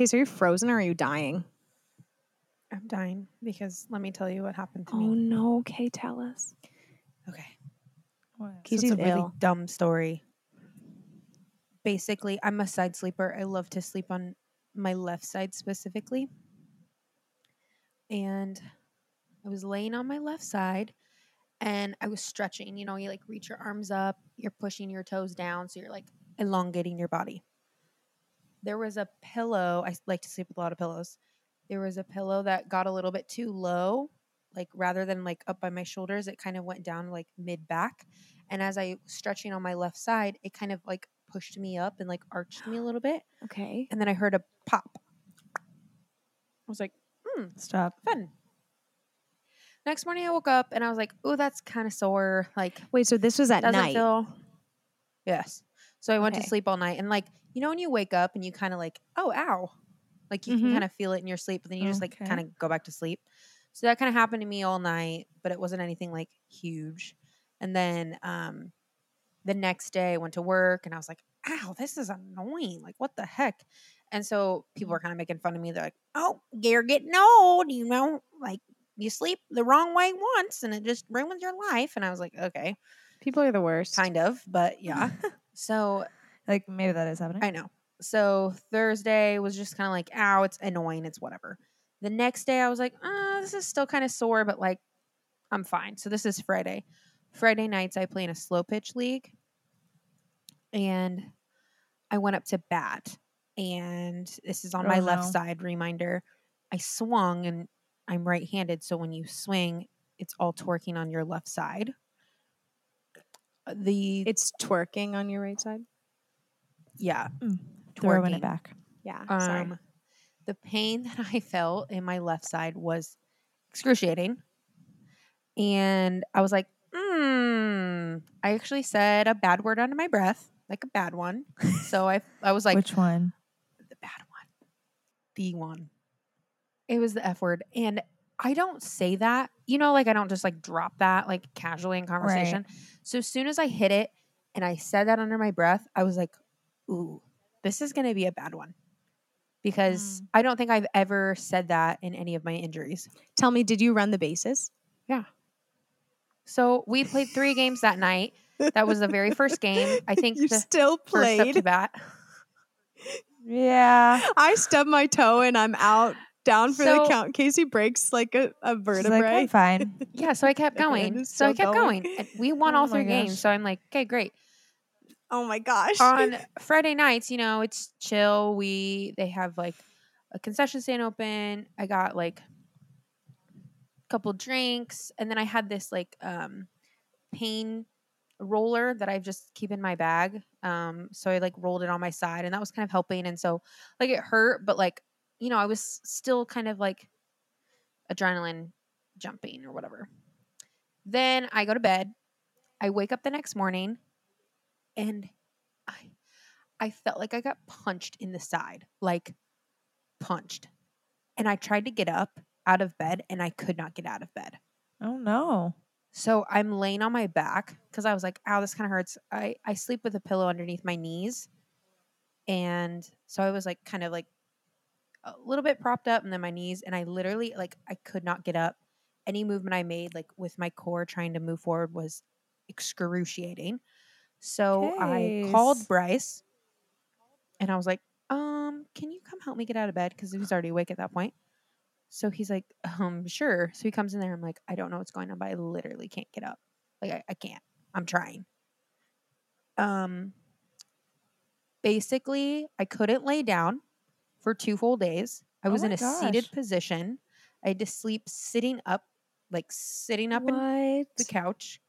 Case, are you frozen or are you dying? I'm dying because let me tell you what happened to Oh me. Oh no. Okay, tell us. Okay. What? So it's a really ill. dumb story. Basically, I'm a side sleeper. I love to sleep on my left side specifically. And I was laying on my left side and I was stretching. You know, you like reach your arms up, you're pushing your toes down. So you're like elongating your body. There was a pillow. I like to sleep with a lot of pillows. There was a pillow that got a little bit too low. Like rather than like up by my shoulders, it kind of went down like mid back. And as I was stretching on my left side, it kind of like pushed me up and like arched me a little bit. Okay. And then I heard a pop. I was like, hmm, Stop. fun. Next morning, I woke up and I was like, oh, that's kind of sore. Like, Wait, so this was at night. feel. Yes. So I went Okay. to sleep all night. And like, you know, when you wake up and you kind of like, oh, ow. Like you Mhm. can kind of feel it in your sleep, but then you just like kind of go back to sleep. So that kind of happened to me all night, but it wasn't anything like huge. And then um the next day I went to work and I was like, ow, this is annoying. Like, what the heck? And so people were kind of making fun of me. They're like, oh, you're getting old, you know, like you sleep the wrong way once and it just ruins your life. And I was like, okay, People are the worst. kind of, but yeah. so Like maybe that is happening. I know. So Thursday was just kind of like, ow, it's annoying. It's whatever. The next day I was like, uh, this is still kind of sore, but like, I'm fine. So this is Friday. Friday nights I play in a slow pitch league. And I went up to bat. And this is on Oh, my left side reminder. I swung and I'm right handed. So when you swing, it's all torquing on your left side. The It's twerking on your right side. yeah, Throwing twerking. it back. Yeah. sorry. Um, the pain that I felt in my left side was excruciating. And I was like, mm. I actually said a bad word under my breath, like a bad one. So I, I was like, Which one? the bad one, the one. It was the F word. And I don't say that, you know, like I don't just like drop that like casually in conversation. So as soon as I hit it and I said that under my breath, I was like, ooh, this is going to be a bad one. Because Mm. I don't think I've ever said that in any of my injuries. Tell me, did you run the bases? Yeah. So we played three games that night. That was the very first game. I think you still first up to bat. Yeah. I stub my toe and I'm out down for the So- count. Casey breaks like a, a vertebrae. like, I'm fine. Yeah, so I kept going. So I kept going. going. And we won all Oh my three games. So I'm like, okay, great. oh my gosh. on Friday nights, you know, it's chill. We they have like a concession stand open. I got like a couple drinks, and then I had this like um pain roller that I just keep in my bag. Um, so I like rolled it on my side, and that was kind of helping. And so like it hurt, but like you know, I was still kind of like adrenaline jumping or whatever. Then I go to bed. I wake up the next morning and I I felt like I got punched in the side, like punched. And I tried to get up out of bed and I could not get out of bed. Oh no. So I'm laying on my back because I was like, ow, this kind of hurts. I, I sleep with a pillow underneath my knees. And so I was like kind of like a little bit propped up and then my knees and I literally like I could not get up. Any movement I made like with my core trying to move forward was excruciating. So I called Bryce and I was like, um, can you come help me get out of bed? Because he was already awake at that point. So he's like, um, sure. So he comes in there. I'm like, I don't know what's going on, but I literally can't get up. Like I, I can't. I'm trying. Um basically I couldn't lay down for two full days. I Oh was in a seated position. I had to sleep sitting up, like sitting up in the couch.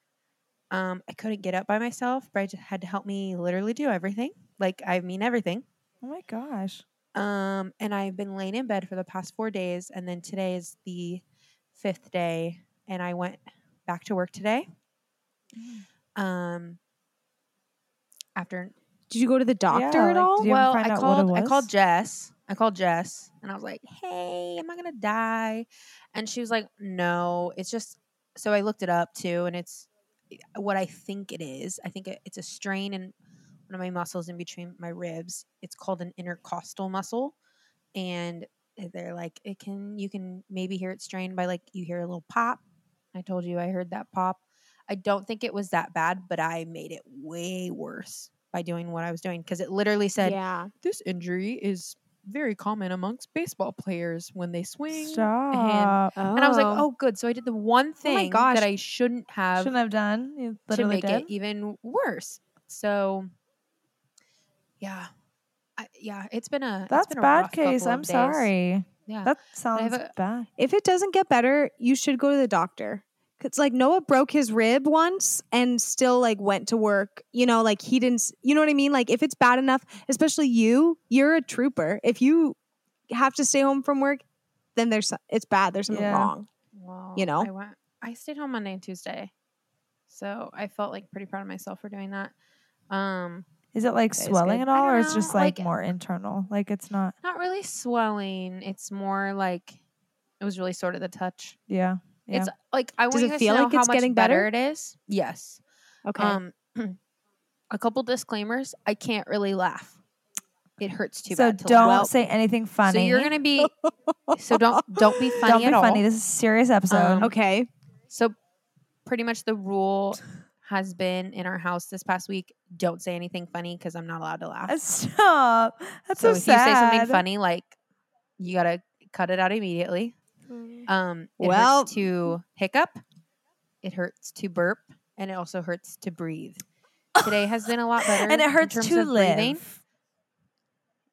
Um, I couldn't get up by myself. but Brad had to help me literally do everything. Like I mean everything. Oh my gosh. Um, and I've been laying in bed for the past four days, and then today is the fifth day, and I went back to work today. Um, after Did you go to the doctor Yeah, at all? well, I what called. I called? Jess. I called Jess, and I was like, "Hey, am I gonna die?" And she was like, "No, it's just." So I looked it up too, and it's eh, what I think it is. I think it- it's a strain in one of my muscles in between my ribs. It's called an intercostal muscle. and eh, they're like, it can you can maybe hear it strained by like you hear a little pop. I told you I heard that pop. I don't think it was that bad, but I made it way worse by doing what I was doing because it literally said yeah. this injury is very common amongst baseball players when they swing. Stop. Oh. And I was like, oh, oh, good. So I did the one oh thing gosh. that I shouldn't have Shouldn't have done. You to make did. it even worse. So, yeah, I, yeah, it's been a That's been a bad case. I'm sorry. Yeah, That sounds a- bad. if it doesn't get better, you should go to the doctor. It's like Noah broke his rib once and still like went to work. You know, like he didn't. You know what I mean? Like if it's bad enough, especially you, you're a trooper. If you have to stay home from work, then there's it's bad. There's something Yeah. wrong. well, you know? I went. I stayed home Monday and Tuesday, so I felt like pretty proud of myself for doing that. Um, Is it like swelling at all, or it's just like, like- more internal? Like it's not. not really swelling. It's more like it was really sort of the touch. Yeah. Yeah. It's like I Does want you feel to know like how it's much getting better better? it is. Yes. Okay. Um, a couple disclaimers. I can't really laugh. It hurts too so bad. To don't laugh. say anything funny. So you're gonna be. So don't don't be funny don't be at all. funny. This is a serious episode. Um, okay. So pretty much the rule has been in our house this past week: don't say anything funny because I'm not allowed to laugh. Stop. That's so so, if you say something funny, like you gotta cut it out immediately. Um, it Well- hurts to hiccup, it hurts to burp, and it also hurts to breathe. Today has been a lot better, and it in hurts terms to of breathing. live.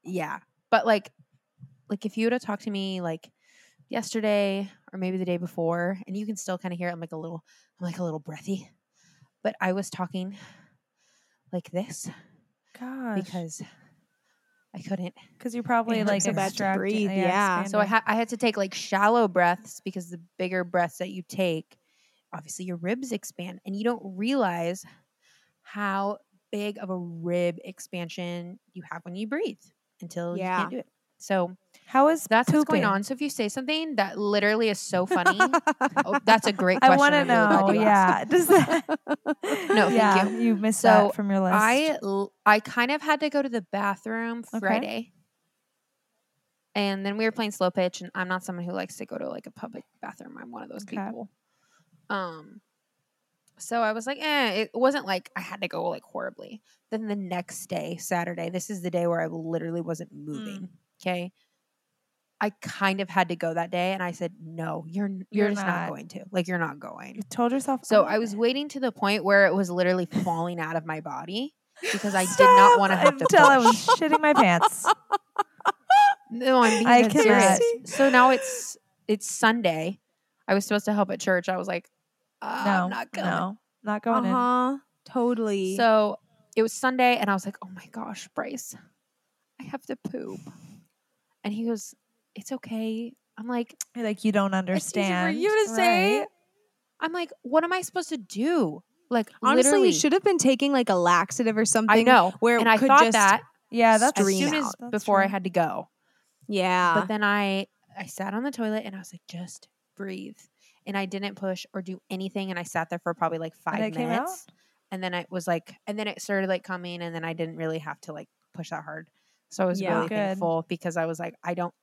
Yeah, but like, like if you would have talked to me like yesterday or maybe the day before, and you can still kind of hear it, I'm like a little, I'm like a little breathy, but I was talking like this Gosh. because I couldn't. because you're probably like so bad to breathe, yeah. expand So I, ha- I had to take like shallow breaths because the bigger breaths that you take, obviously your ribs expand, and you don't realize how big of a rib expansion you have when you breathe until you can't do it. So How is that's what's going on. So if you say something that literally is so funny, oh, that's a great I question. want to know. Yeah. Does that? No, thank yeah, you. You missed So that from your list. I I kind of had to go to the bathroom Okay. Friday. And then we were playing slow pitch and I'm not someone who likes to go to like a public bathroom. I'm one of those Okay. people. Um so I was like, eh, it wasn't like I had to go like horribly. Then the next day, Saturday, this is the day where I literally wasn't Mm. Okay. I kind of had to go that day and I said, No, you're you're, You're just not. not. going to. Like you're not going. you told yourself. So "I'm was not." waiting to the point where it was literally falling out of my body because I did not want to have to until I was shitting my pants. No, I'm being I serious. So now it's it's Sunday. I was supposed to help at church. I was like, uh, no, I'm not going. no, not going uh in. Totally. So it was Sunday, and I was like, oh my gosh, Bryce, I have to poop. And he goes, it's okay. I'm like, You're like you don't understand. for you to say. right? I'm like, what am I supposed to do? Like, honestly, literally, you should have been taking like a laxative or something. I know. where and I could thought just- that Yeah, that's as soon as. That's before I had to go. Yeah. But then I I sat on the toilet and I was like, just breathe. And I didn't push or do anything. And I sat there for probably like five minutes. And then it was like, and then it started like coming, and then I didn't really have to like push that hard. So I was Yeah. really Good. thankful because I was like, I don't,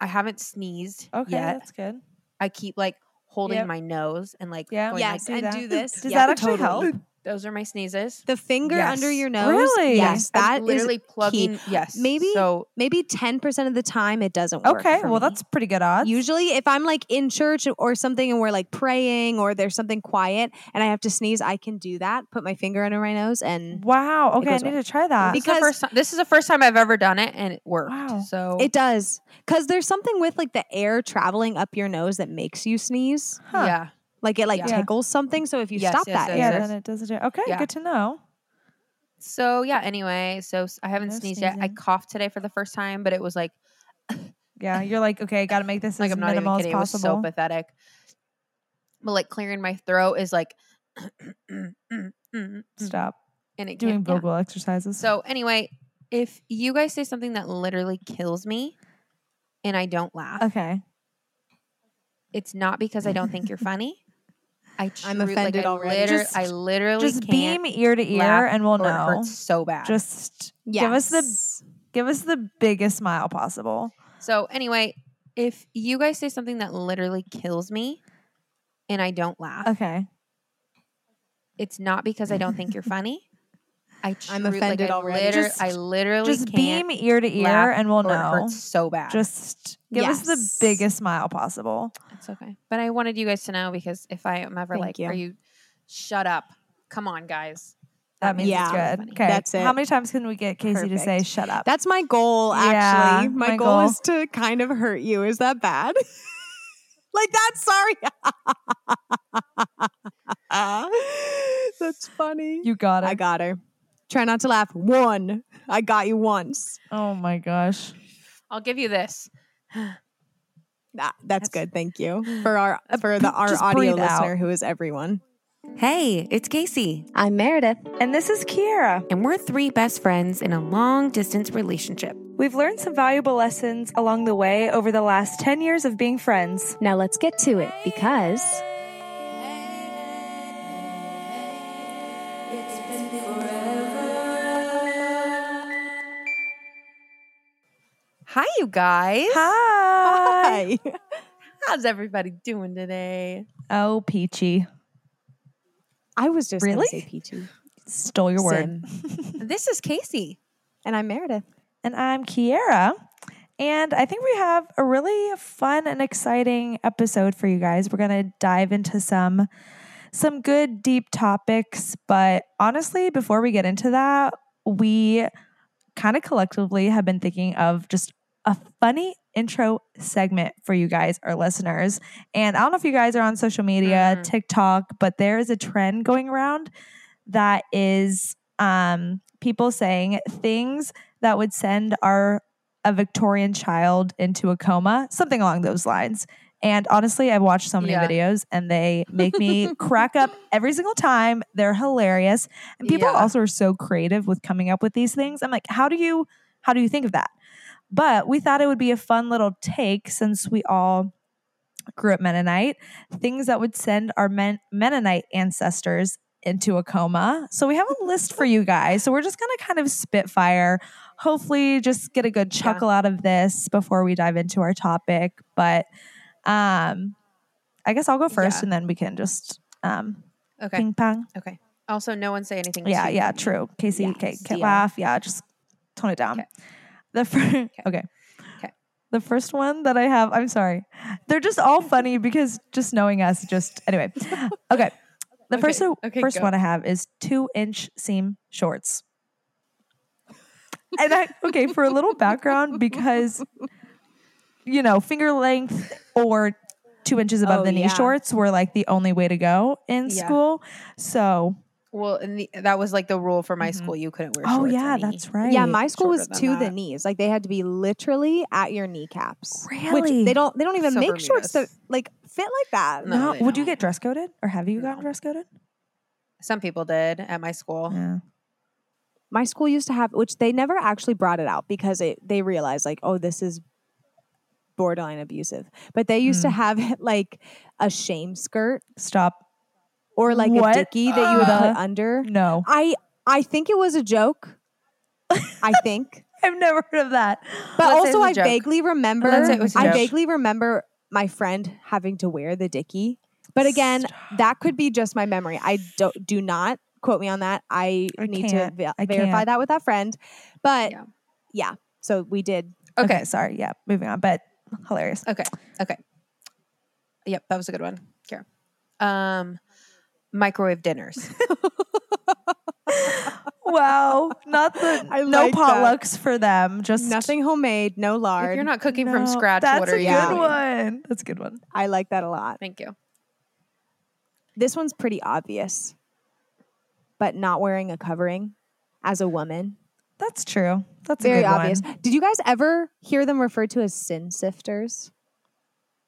I haven't sneezed Okay, yet. that's good. I keep like holding Yep. my nose and like, Yeah. going yes, like, do and that. do this. Does Yeah, that actually totally. help? Those are my sneezes. The finger under your nose. Really? Yes, I'm that is literally plugging. Yes, Maybe- so. maybe 10% of the time it doesn't work. Okay, for well me. that's pretty good odds. Usually, if I'm like in church or something and we're like praying or there's something quiet and I have to sneeze, I can do that. Put my finger under my nose and Wow. Okay, I goes need away. to try that. This is, the because- first time, this is the first time I've ever done it, and it worked. Wow. So it does. Because there's something with like the air traveling up your nose that makes you sneeze. Huh. yeah, Like it like Yeah. tickles something. So if you Yes, stop yes, that yes, yeah, air, then it doesn't. Okay, Yeah. good to know. So yeah. Anyway, so I haven't No sneezed yet. I coughed today for the first time, but it was like Yeah, you're like, okay, got to make this like as I'm not even minimal as kidding. It was possible. so pathetic. But like clearing my throat is like Stop and it doing can't, yeah. vocal exercises. So anyway, if you guys say something that literally kills me, and I don't laugh, okay, it's not because I don't think you're funny. I I'm tru- like, offended I already. liter- Just- I literally just beam ear to ear, and we'll know. hurts so bad. Just give us the give us the biggest smile possible. So anyway, if you guys say something that literally kills me and I don't laugh, Okay. it's not because I don't think you're funny. I I'm offended like, I already. liter- Just- I literally Just can't beam ear to ear and we'll know. hurts so bad. Just give us the biggest smile possible. It's okay. But I wanted you guys to know because if I am ever Thank like, you. are you shut up? Come on, guys. That means Yeah. it's good. Okay. That's it. How many times can we get Casey to say shut up? That's my goal, actually. Yeah, my, my goal, goal. is to kind of hurt you. Is that bad? like that? Sorry. That's funny. you got it. I got her. Try not to laugh. One. I got you once. oh my gosh. I'll give you this. Nah, that's, That's- good. Thank you for our for the our audio breathe out. listener who is everyone. Hey, it's Casey, I'm Meredith. And this is Kiera. and we're three best friends in a long distance relationship. We've learned some valuable lessons along the way over the last 10 years of being friends. Now let's get to it because Hi, you guys. Hi. hi. How's everybody doing today? Oh, Peachy. I was just Really? gonna say peachy. Stole your word. This is Casey. And I'm Meredith. And I'm Kiera. And I think we have a really fun and exciting episode for you guys. We're going to dive into some some good deep topics, but honestly, before we get into that, we kind of collectively have been thinking of just a funny intro segment for you guys, our listeners. And I don't know if you guys are on social media, Mhm. TikTok, but there is a trend going around that is um, people saying things that would send our a Victorian child into a coma, something along those lines. And honestly, I've watched so many Yeah. videos and they make me crack up every single time. They're hilarious. And people Yeah. also are so creative with coming up with these things. I'm like, how do you how do you think of that? But we thought it would be a fun little take since we all grew up Mennonite, things that would send our Men- Mennonite ancestors into a coma. So we have a list for you guys. So we're just going to kind of spitfire, hopefully just get a good Yeah. chuckle out of this before we dive into our topic. But um I guess I'll go first Yeah. and then we can just um Okay. ping pong. Okay. Also, no one say anything. Yeah, yeah, true. Casey, Yeah, okay, can't deal. laugh. Yeah, just tone it down. Okay. The first, okay. Okay. The first one that I have, I'm sorry. They're just all funny because just knowing us, just anyway. Okay. The Okay, first okay, first go. one I have is two inch seam shorts. And I, okay, for a little background, because you know, finger length or two inches above Oh, the knee yeah. shorts were like the only way to go in Yeah. school. So Well, and the, that was like the rule for my Mhm. school. You couldn't wear. Oh shorts or yeah, knee. that's right. Yeah, my school Shorter was than to the knees. Like they had to be literally at your kneecaps. Really? Which they don't they don't even So make shorts that like fit like that. No, No, would you don't. get dress coded, or have you gotten No. dress coded? Some people did at my school. Yeah. My school used to have which they never actually brought it out because it they realized like, oh, this is borderline abusive. But they used to Mm. have like a shame skirt Stop. Or like What a dicky that you would the- put under. No, I I think it was a joke. I think. I've never heard of that. But Let's also, I joke. vaguely remember. Let's say it was a I joke. vaguely remember my friend having to wear the dicky. But again, that could be just my memory. I don't do not quote me on that. I, I need to ve- I verify can't. that with that friend. But Yeah. yeah. so we did. Okay. Okay. sorry. Yeah, moving on. But hilarious. Okay. Okay. Yep, that was a good one. Here. Um, microwave dinners. wow, not the I no like that. potlucks for them. Just Nothing homemade, no lard. if you're not cooking from scratch, That's what are a you good doing? one. That's a good one. I like that a lot. Thank you. This one's pretty obvious. But not wearing a covering as a woman. That's true. That's Very a good obvious. One. Did you guys ever hear them referred to as sin sifters?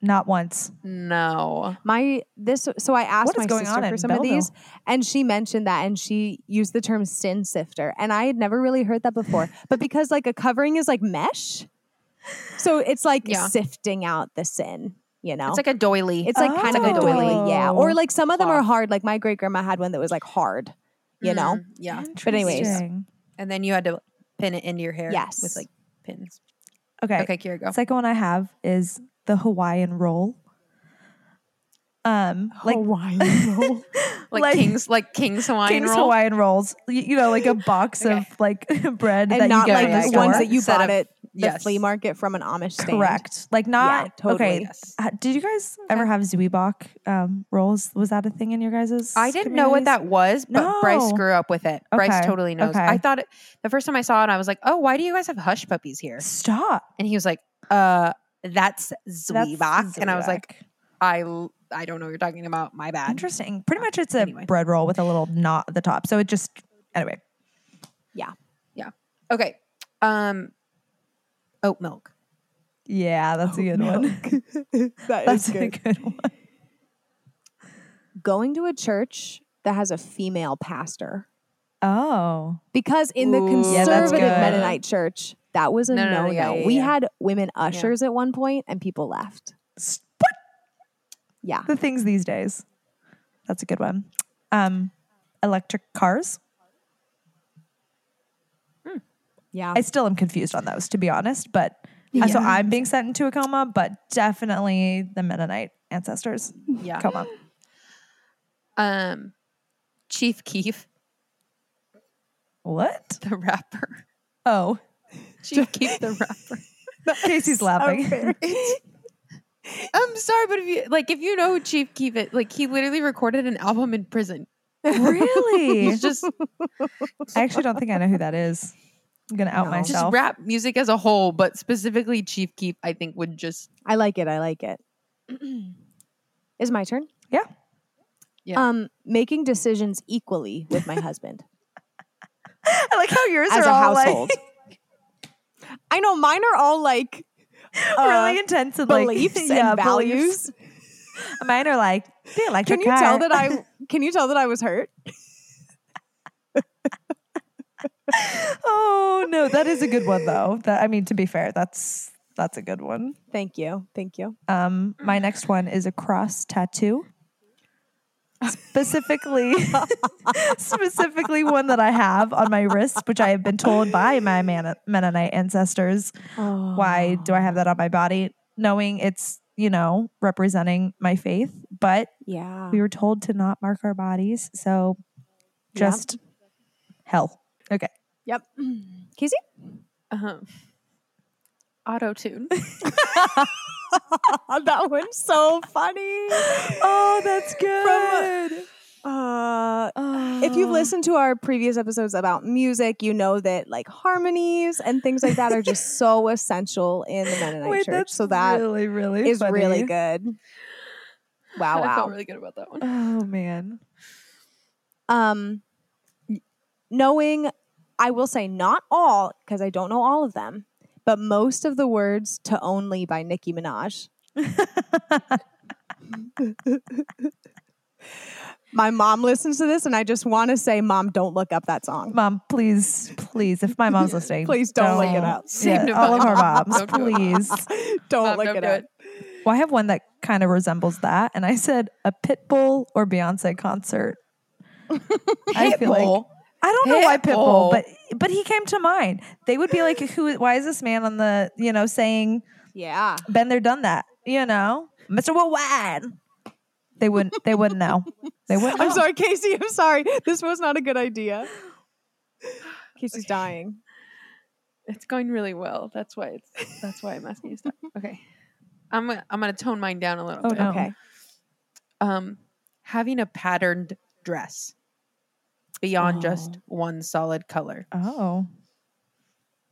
Not once. No. My this so I asked What is my going sister on for in some of these and she mentioned that and she used the term sin sifter and I had never really heard that before. but because like a covering is like mesh, so it's like Yeah. sifting out the sin, you know. It's like a doily. It's like kind of a Oh. doily, yeah. Or like some of them are hard. Like my great grandma had one that was like hard, you know. Mm, yeah. But anyways. And then you had to pin it into your hair. Yes. With like pins. Okay. Okay, here Kira, go. Second one I have is the Hawaiian roll. Um, like Hawaiian roll. Like, like- King's like King's Hawaiian King's roll. Hawaiian rolls. You, you know, like a box Okay. of like bread that and not you get like the yeah, ones that you Set bought at the yes. flea market from an Amish stand. Correct. Like not totally. okay. Yes. Did you guys ever have Zwieback um, rolls? Was that a thing in your guys'? I didn't know what that was, but Bryce grew up with it. Bryce Okay, totally knows. okay. I thought it, the first time I saw it, I was like, "Oh, why do you guys have hush puppies here?" Stop. And he was like, "Uh, that's That's Zwieback." And I was like, I "I, don't know what you're talking about. My bad." interesting. Pretty much, it's a Anyway. bread roll with a little knot at the top. So it just anyway. Yeah. Yeah. Okay. Um, oat milk. Yeah, that's a good one. that That's is a good. good one. Going to a church that has a female pastor. Oh, Because in the Ooh. That's conservative good. Mennonite church, that was a No, no no, no. no, yeah, yeah, we yeah. had women ushers at one point and people left. What Yeah. the things these days? That's a good one. Um, electric cars. Yeah. I still am confused on those, to be honest. But uh, so I'm being sent into a coma, but definitely the Mennonite ancestors Yeah. coma. Um, Chief Keef, What? the rapper. Oh, Chief Keef, the rapper. Casey's laughing. I'm sorry, but if you like, if you know Chief Keef it, like he literally recorded an album in prison. really? He's just I actually don't think I know who that is. I'm gonna out No. just rap music as a whole, but specifically Chief Keef, I think would just I like it. I like it. Is my turn? Yeah. Yeah. Um, making decisions equally with my husband I like how yours as are a all like household. I know mine are all like uh, really intense and like beliefs yeah, and beliefs. values. Mine are like the electric Can you car. tell that I? Can you tell that I was hurt? oh no, that is a good one though. That I mean, to be fair, that's that's a good one. Thank you. Thank you. Um, my next one is a cross tattoo. Specifically, specifically one that I have on my wrist, which I have been told by my Man- Mennonite ancestors. Why do I have that on my body? Knowing it's you know representing my faith, but Yeah. we were told to not mark our bodies, so Yep. just hell. Okay. Yep. Casey? uh, auto tune. that one's so funny. Oh, that's good. Uh, if you've listened to our previous episodes about music, you know that like harmonies and things like that are just so essential in the Mennonite Wait, church. So that really, really is really good. Wow, I wow. felt really good about that one. Oh man. um knowing i will say not all because i don't know all of them but most of the words to only by nicki minaj my mom listens to this and i just want to say mom don't look up that song Mom, please, please, if my mom's listening, Please don't look it up. Same to all of our moms, Don't please. don't Mom, look don't it do up it. Well, I have one that kind of resembles that, and I said a Pitbull or Beyonce concert. I feel like Pitbull. I don't know why Pitbull, Pitbull. but but he came to mind. They would be like, "Who? Why is this man on the you know saying yeah been there, done that? You know, Mr. Worldwide." They wouldn't. They wouldn't know. They wouldn't. i'm sorry casey i'm sorry this was not a good idea casey's dying It's going really well. That's why it's that's why I'm asking you stuff. Okay. I'm gonna I'm gonna tone mine down a little Oh, bit. no. okay Um having a patterned dress beyond just Oh. one solid color. Oh,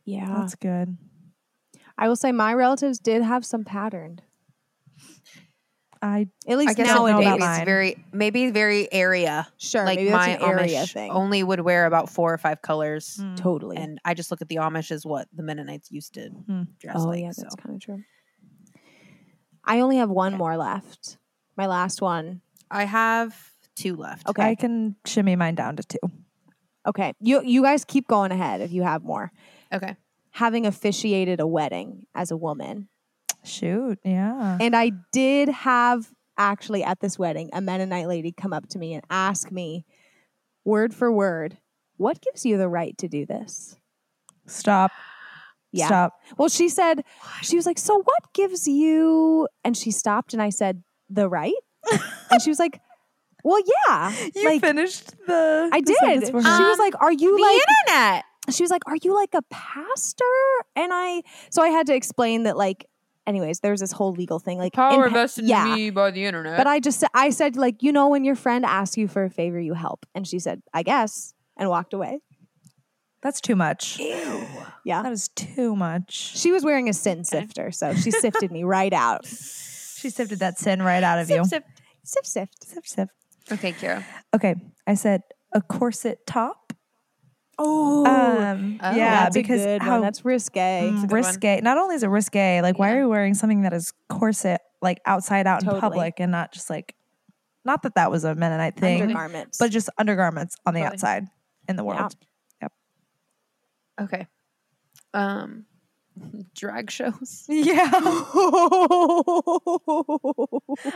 yeah that's good. i will say my relatives did have some patterned I at I least guess don't nowadays about mine. it's very maybe very area. Sure, like maybe that's my an area Amish thing. only would wear about four or five colors. mm, totally. And I just look at the Amish as what the Mennonites used to Hmm. dress oh like. yeah, so that's kind of true. I only have one more left. My last one. I have two left. Okay. I can shimmy mine down to two. Okay. You you guys keep going ahead if you have more. Okay. Having officiated a wedding as a woman. Shoot, yeah. And I did have actually at this wedding a Mennonite lady come up to me and ask me word for word, what gives you the right to do this? Stop. Yeah. Stop. Well, she said, she was like, So what gives you? And she stopped and I said, The right? and she was like, Well, yeah. You like, finished the. I the did. for She her. was like, Are you like the like, internet. she was like, Are you like a pastor? And I, so I had to explain that, like, anyways, there's this whole legal thing. Like, in pa- vested yeah. me by the internet. But I just, I said, like, you know, when your friend asks you for a favor, you help. And she said, I guess, and walked away. That's too much. Ew. Yeah. That is too much. She was wearing a sin sifter, so she sifted me right out. She sifted that sin right out of Sip, you. sip. Sift, sift. Sip, sip. Okay, Kira. Okay, I said a corset top. Oh, um, Oh, yeah, that's because a good how one. That's risque. mm, a good one. risque. Not only is it risque, like why are you wearing something that is corset like outside out in public and not just like, not that that was a Mennonite thing, Undergarments. but just undergarments on the Totally. outside in the world. Yep. Okay. Um, drag shows. Yeah, I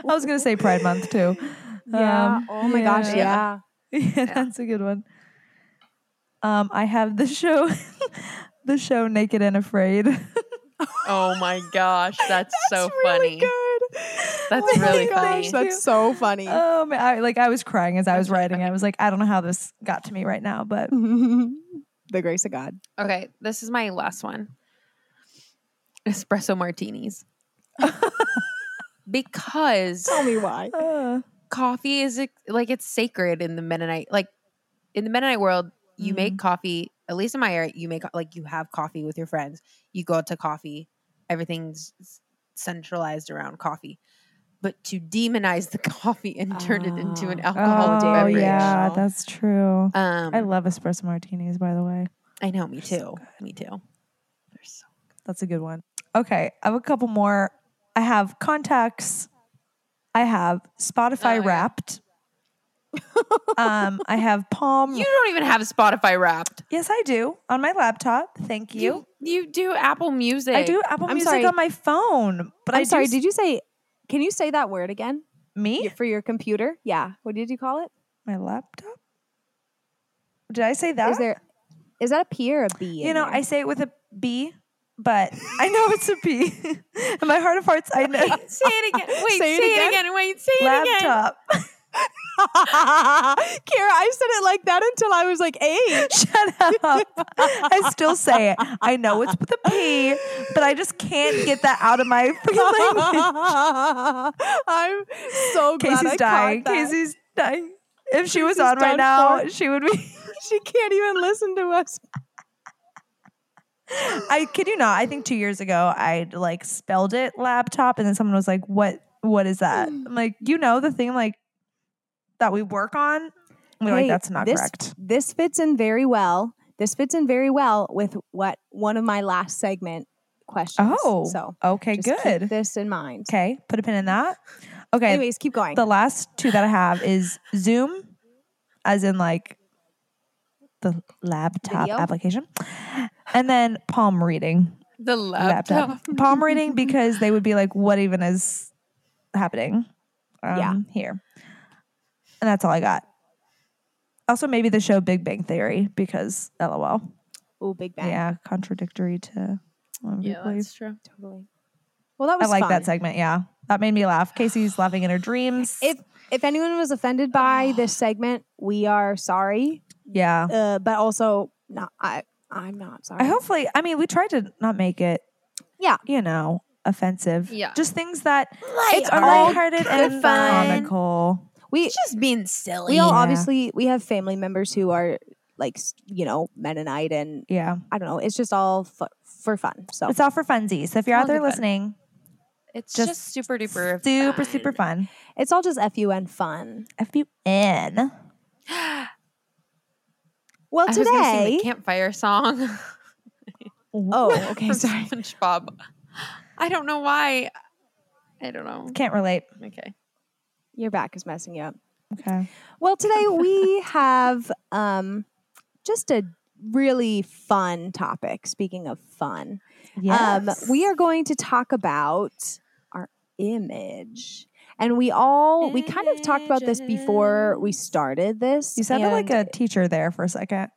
was gonna say Pride Month too. Yeah. Um, oh my gosh. Yeah. yeah, that's a good one. Um, I have the show, the show Naked and Afraid. Oh my gosh, that's, so really funny. good. That's Oh really gosh, funny. That's so funny. Um, I like I was crying as I was That's really writing. funny. I was like, I don't know how this got to me right now, but the grace of God. Okay, this is my last one. Espresso martinis. because Tell me why. uh, coffee is like it's sacred in the Mennonite like in the Mennonite world you make coffee at least in my area you make like you have coffee with your friends you go out to coffee everything's centralized around coffee but to demonize the coffee and turn it into an Oh. alcoholic oh beverage yeah, that's true. um I love espresso martinis, by the way. I know me They're too so me too They're so That's a good one. Okay, I have a couple more. I have contacts. I have Spotify Oh, yeah. Wrapped. um, I have Palm. you don't even have Spotify wrapped yes, I do on my laptop. Thank you. you you do Apple Music I do Apple I'm Music sorry. on my phone, but I'm I sorry. Do Did you say? Can you say that word again me for your computer? Yeah. What did you call it? my laptop? Did I say that? Is there? Is that a P or a B? you know, there? I say it with a B, but I know it's a P. in my heart of hearts, I know. say it again wait Say say, it it, again. again. wait say it again laptop. Kara, I said it like that until I was like eight. Shut up. I still say it. I know it's with a P, but I just can't get that out of my language. I'm so glad Casey's I dying. Caught that. Casey's dying. If she was on right now, for. she would be. She can't even listen to us. I kid you not. I think two years ago I like spelled it laptop, and then someone was like, "What? What is that?" Mm. I'm like, "You know the thing like that we work on." We're like, "That's not this, correct." This fits in very well. This fits in very well with what one of my last segment questions. Oh, so okay, good. this in mind. Okay, put a pin in that. Okay, Anyways, keep going. the last two that I have is Zoom, as in like the laptop Video? application, and then palm reading the laptop, laptop. palm reading because they would be like, "What even is happening?" Um, Yeah. here, and that's all I got. Also, maybe the show Big Bang Theory because LOL. oh, Big Bang. Yeah, contradictory to. one of your yeah that's true totally. Well, that was. I like that segment. Yeah, that made me laugh. Casey's laughing in her dreams. If if anyone was offended by this segment, we are sorry. Yeah. Uh, but also, not I. I'm not sorry. I hopefully, I mean, we tried to not make it, Yeah. you know, offensive. Yeah. Just things that It's are all lighthearted and fun. comical. we it's just being silly we all Yeah. obviously we have family members who are like you know Mennonite and Yeah. I don't know. It's just all fu- for fun. So It's all for funsies. So if you're All out there good fun. listening, it's just just, super duper super, fun. super fun. it's all just fun fun. F U N. Well, I was sing today. the campfire song Oh, okay. from Sorry. SpongeBob. I don't know why. I don't know. Can't relate. Okay. Your back is messing you up. Okay. Well, today we have um, just a really fun topic. Speaking of fun, um, we are going to talk about our image. And we all, we kind of talked about this before we started this. You sounded like a teacher there for a second.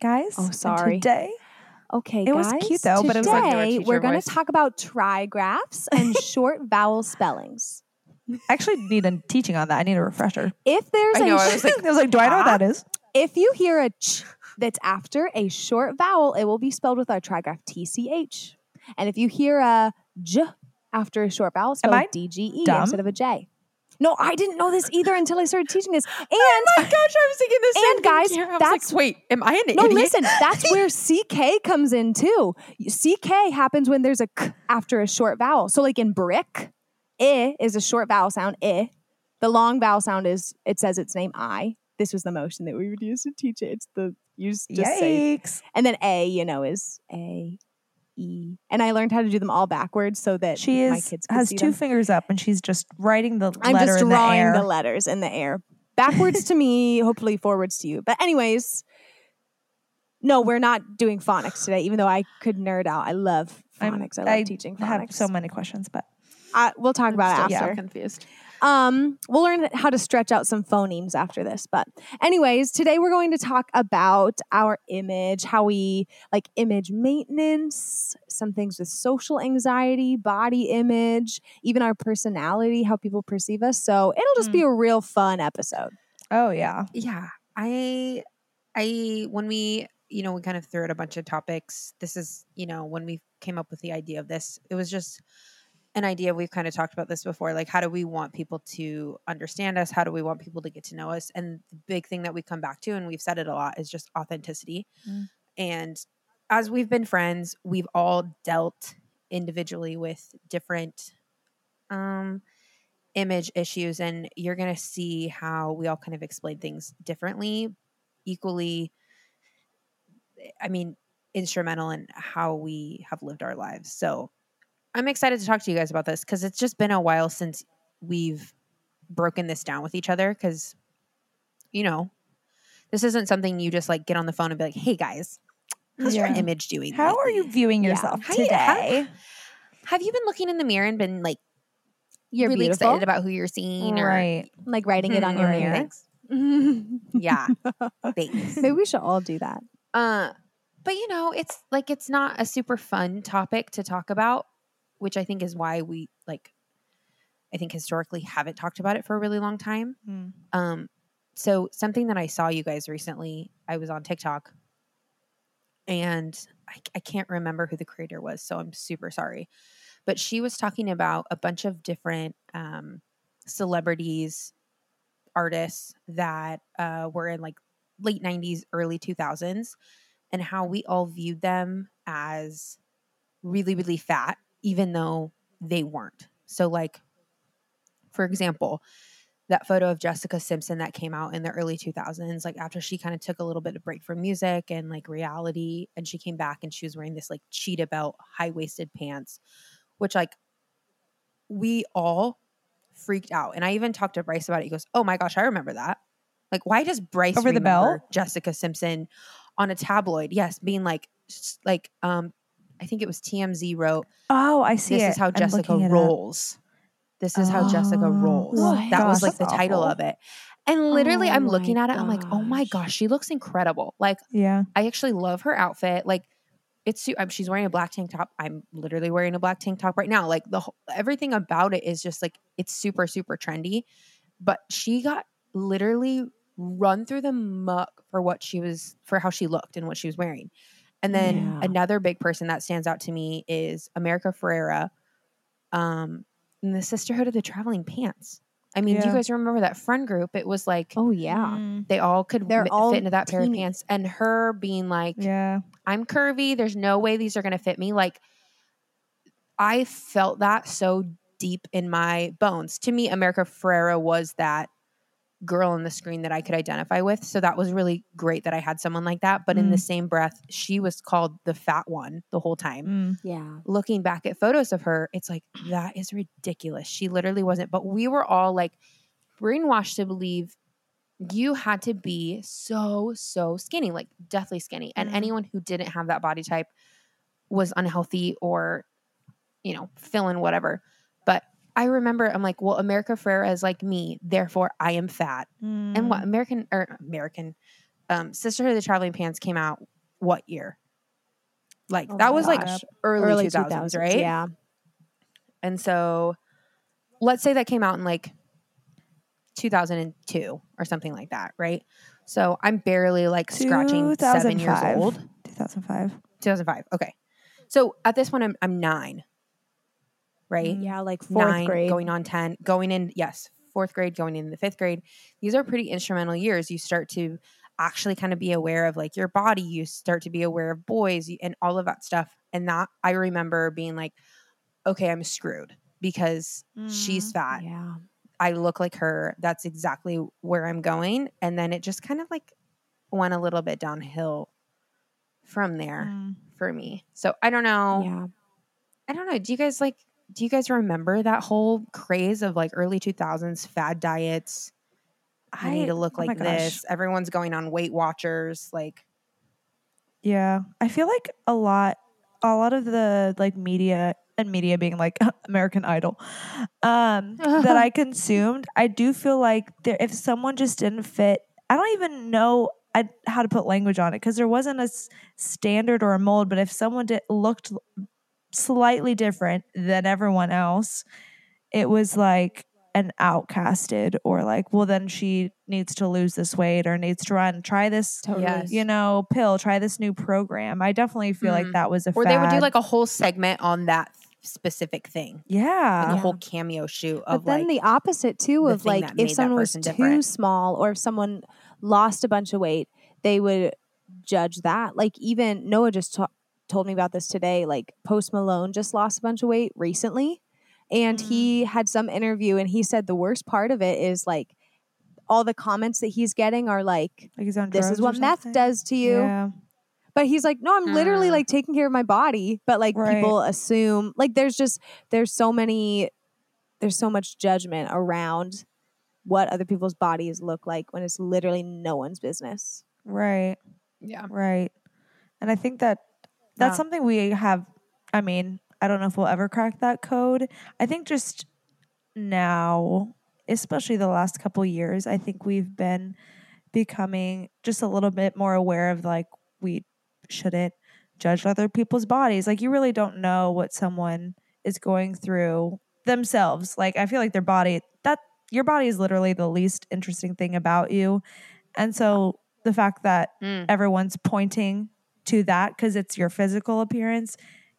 Guys, Oh, sorry. Today, Okay, It was cute, though, but it was like no today teacher we're going to talk about trigraphs and short vowel spellings. I actually need a teaching on that. I need a refresher. If there's I know, a I was like, I was like, do I know what that is? if you hear a ch that's after a short vowel, it will be spelled with our trigraph TCH. And if you hear a j after a short vowel, spelled I DGE dumb? instead of a J. No, I didn't know this either until I started teaching this. Oh and Oh my gosh, I was thinking the And guys, I that's- like, wait, am I an no, idiot? No, listen, that's where CK comes in too. CK happens when there's a k after a short vowel. So like in brick, I is a short vowel sound, I. The long vowel sound is it says its name I. This was the motion that we would use to teach it. It's the you just, just say and then A, you know, is A, E. And I learned how to do them all backwards so that She my is kids could has see two them. fingers up and she's just writing the I'm letter just in the drawing air. the letters in the air. Backwards to me, hopefully forwards to you. But anyways, no, we're not doing phonics today, even though I could nerd out. I love I'm- phonics. i love I teaching phonics. I have so many questions, but I, we'll talk I'm about it still after. so confused. Um, we'll learn how to stretch out some phonemes after this. But, anyways, today we're going to talk about our image, how we like image maintenance, some things with social anxiety, body image, even our personality, how people perceive us. So, it'll just be a real fun episode. oh yeah. yeah i i when we you know we kind of threw out a bunch of topics this is you know when we came up with the idea of this it was just an idea we've kind of talked about this before like how do we want people to understand us? How do we want people to get to know us? And the big thing that we come back to and we've said it a lot is just authenticity. Mm. and as we've been friends we've all dealt individually with different um image issues and you're going to see how we all kind of explain things differently equally i mean instrumental in how we have lived our lives. So i'm excited to talk to you guys about this because it's just been a while since we've broken this down with each other because you know this isn't something you just like get on the phone and be like hey guys how's your image doing How are you viewing yourself how- today? have you been looking in the mirror and been like You're really beautiful. excited about who you're seeing or Right. like writing it on your mirror. thanks. Maybe yeah thanks Maybe we should all do that. Uh, but you know, it's like it's not a super fun topic to talk about, which I think is why we like. I think historically haven't talked about it for a really long time. Mm. Um, so something that I saw you guys recently, I was on TikTok, and I, I can't remember who the creator was, so I'm super sorry. But she was talking about a bunch of different um, celebrities, artists that uh, were in like late 90s, early 2000s, and how we all viewed them as really, really fat, even though they weren't. So, like, for example, that photo of Jessica Simpson that came out in the early 2000s, like after she kind of took a little bit of break from music and like reality, and she came back and she was wearing this like cheetah belt, high waisted pants, which like we all freaked out. And I even talked to Bryce about it. He goes, "Oh my gosh, I remember that. Like, why does Bryce Over the belt? Jessica Simpson on a tabloid? Yes, being like, like, um, I think it was TMZ wrote, Oh, I see "This it. is how Jessica up. rolls." This is how Jessica Oh, rolls. oh that was like the that's title of it. And literally, Oh I'm looking at it. I'm like, oh my gosh. gosh, she looks incredible. Like, Yeah. I actually love her outfit. Like, it's um, she's wearing a black tank top. I'm literally wearing a black tank top right now. Like the whole, everything about it is just like it's super super trendy. But she got literally run through the muck for what she was for how she looked and what she was wearing. And then Yeah. another big person that stands out to me is America Ferrera, um, in the Sisterhood of the Traveling Pants. I mean, do you guys remember that friend group? It was like Oh yeah. Mm, they all could They're mi- all fit into that pair of pants, and her being like, yeah. I'm curvy. There's no way these are going to fit me. Like, I felt that so deep in my bones. To me, America Ferrera was that girl on the screen that I could identify with. So that was really great that I had someone like that. But in the same breath, she was called the fat one the whole time. Mm. Yeah. Looking back at photos of her, it's like, that is ridiculous. She literally wasn't. But we were all like brainwashed to believe you had to be so, so skinny, like deathly skinny. And Mhm. anyone who didn't have that body type was unhealthy or, you know, feeling whatever. I remember I'm like, well, America Ferrera is like me, therefore I am fat. And what Mm. American or American um, Sisterhood of the Traveling Pants came out what year? Like Oh that was like gosh. early, 2000s, right? Yeah. And so let's say that came out in like 2002 or something like that, right? So I'm barely like scratching seven years old. 2005. 2005. Okay. So at this point, I'm, I'm nine, right? Yeah, like fourth nine, grade. going on 10, going in, yes, fourth grade, going in the fifth grade. These are pretty instrumental years. You start to actually kind of be aware of like your body. You start to be aware of boys and all of that stuff. And that I remember being like, okay, I'm screwed because she's fat. yeah. I look like her. That's exactly where I'm going. And then it just kind of like went a little bit downhill from there Mm. for me. So I don't know. Yeah. I don't know. Do you guys like do you guys remember that whole craze of like early 2000s fad diets? I need to look oh like this. Everyone's going on Weight Watchers. Like, Yeah, I feel like a lot, a lot of the like media and media being like American Idol, um, that I consumed. I do feel like there, if someone just didn't fit, I don't even know I, how to put language on it because there wasn't a s- standard or a mold. But if someone did looked slightly different than everyone else, it was like an outcasted or like, well, then she needs to lose this weight or needs to run, try this Totally. Yes. you know, pill, try this new program. I definitely feel like Mhm. that was a or they would do like a whole segment on that specific thing, like yeah. a Yeah. whole cameo shoot But then like, the opposite too of like if someone was too different. small or if someone lost a bunch of weight, they would judge that. Like even Noah just ta- told me about this today. Like Post Malone just lost a bunch of weight recently, and Mm. he had some interview and he said the worst part of it is like all the comments that he's getting are like, Like "This is what meth does to you." Yeah. But he's like, no, I'm literally Mm. like taking care of my body. But like Right. people assume, like there's just there's so many, there's so much judgment around what other people's bodies look like when it's literally no one's business. Right. yeah, Right. And I think that that's Yeah. something we have. I mean, I don't know if we'll ever crack that code. I think just now, especially the last couple years, I think we've been becoming just a little bit more aware of like we shouldn't judge other people's bodies. Like you really don't know what someone is going through themselves. Like I feel like their body that your body is literally the least interesting thing about you. And so the fact that Mm. everyone's pointing to that because it's your physical appearance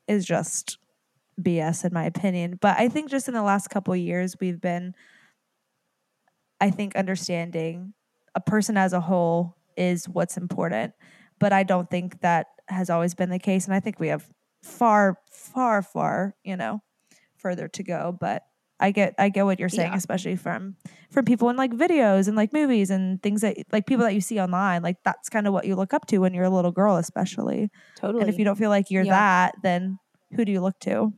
is just BS in my opinion. But I think just in the last couple of years we've been I think understanding a person as a whole is what's important. But I don't think that has always been the case. And I think we have far, far, far, you know, further to go. But I get I get what you're saying, Yeah. especially from from people in like videos and like movies and things that like people that you see online. Like that's kind of what you look up to when you're a little girl, especially. Totally. And if you don't feel like you're Yeah. that, then who do you look to?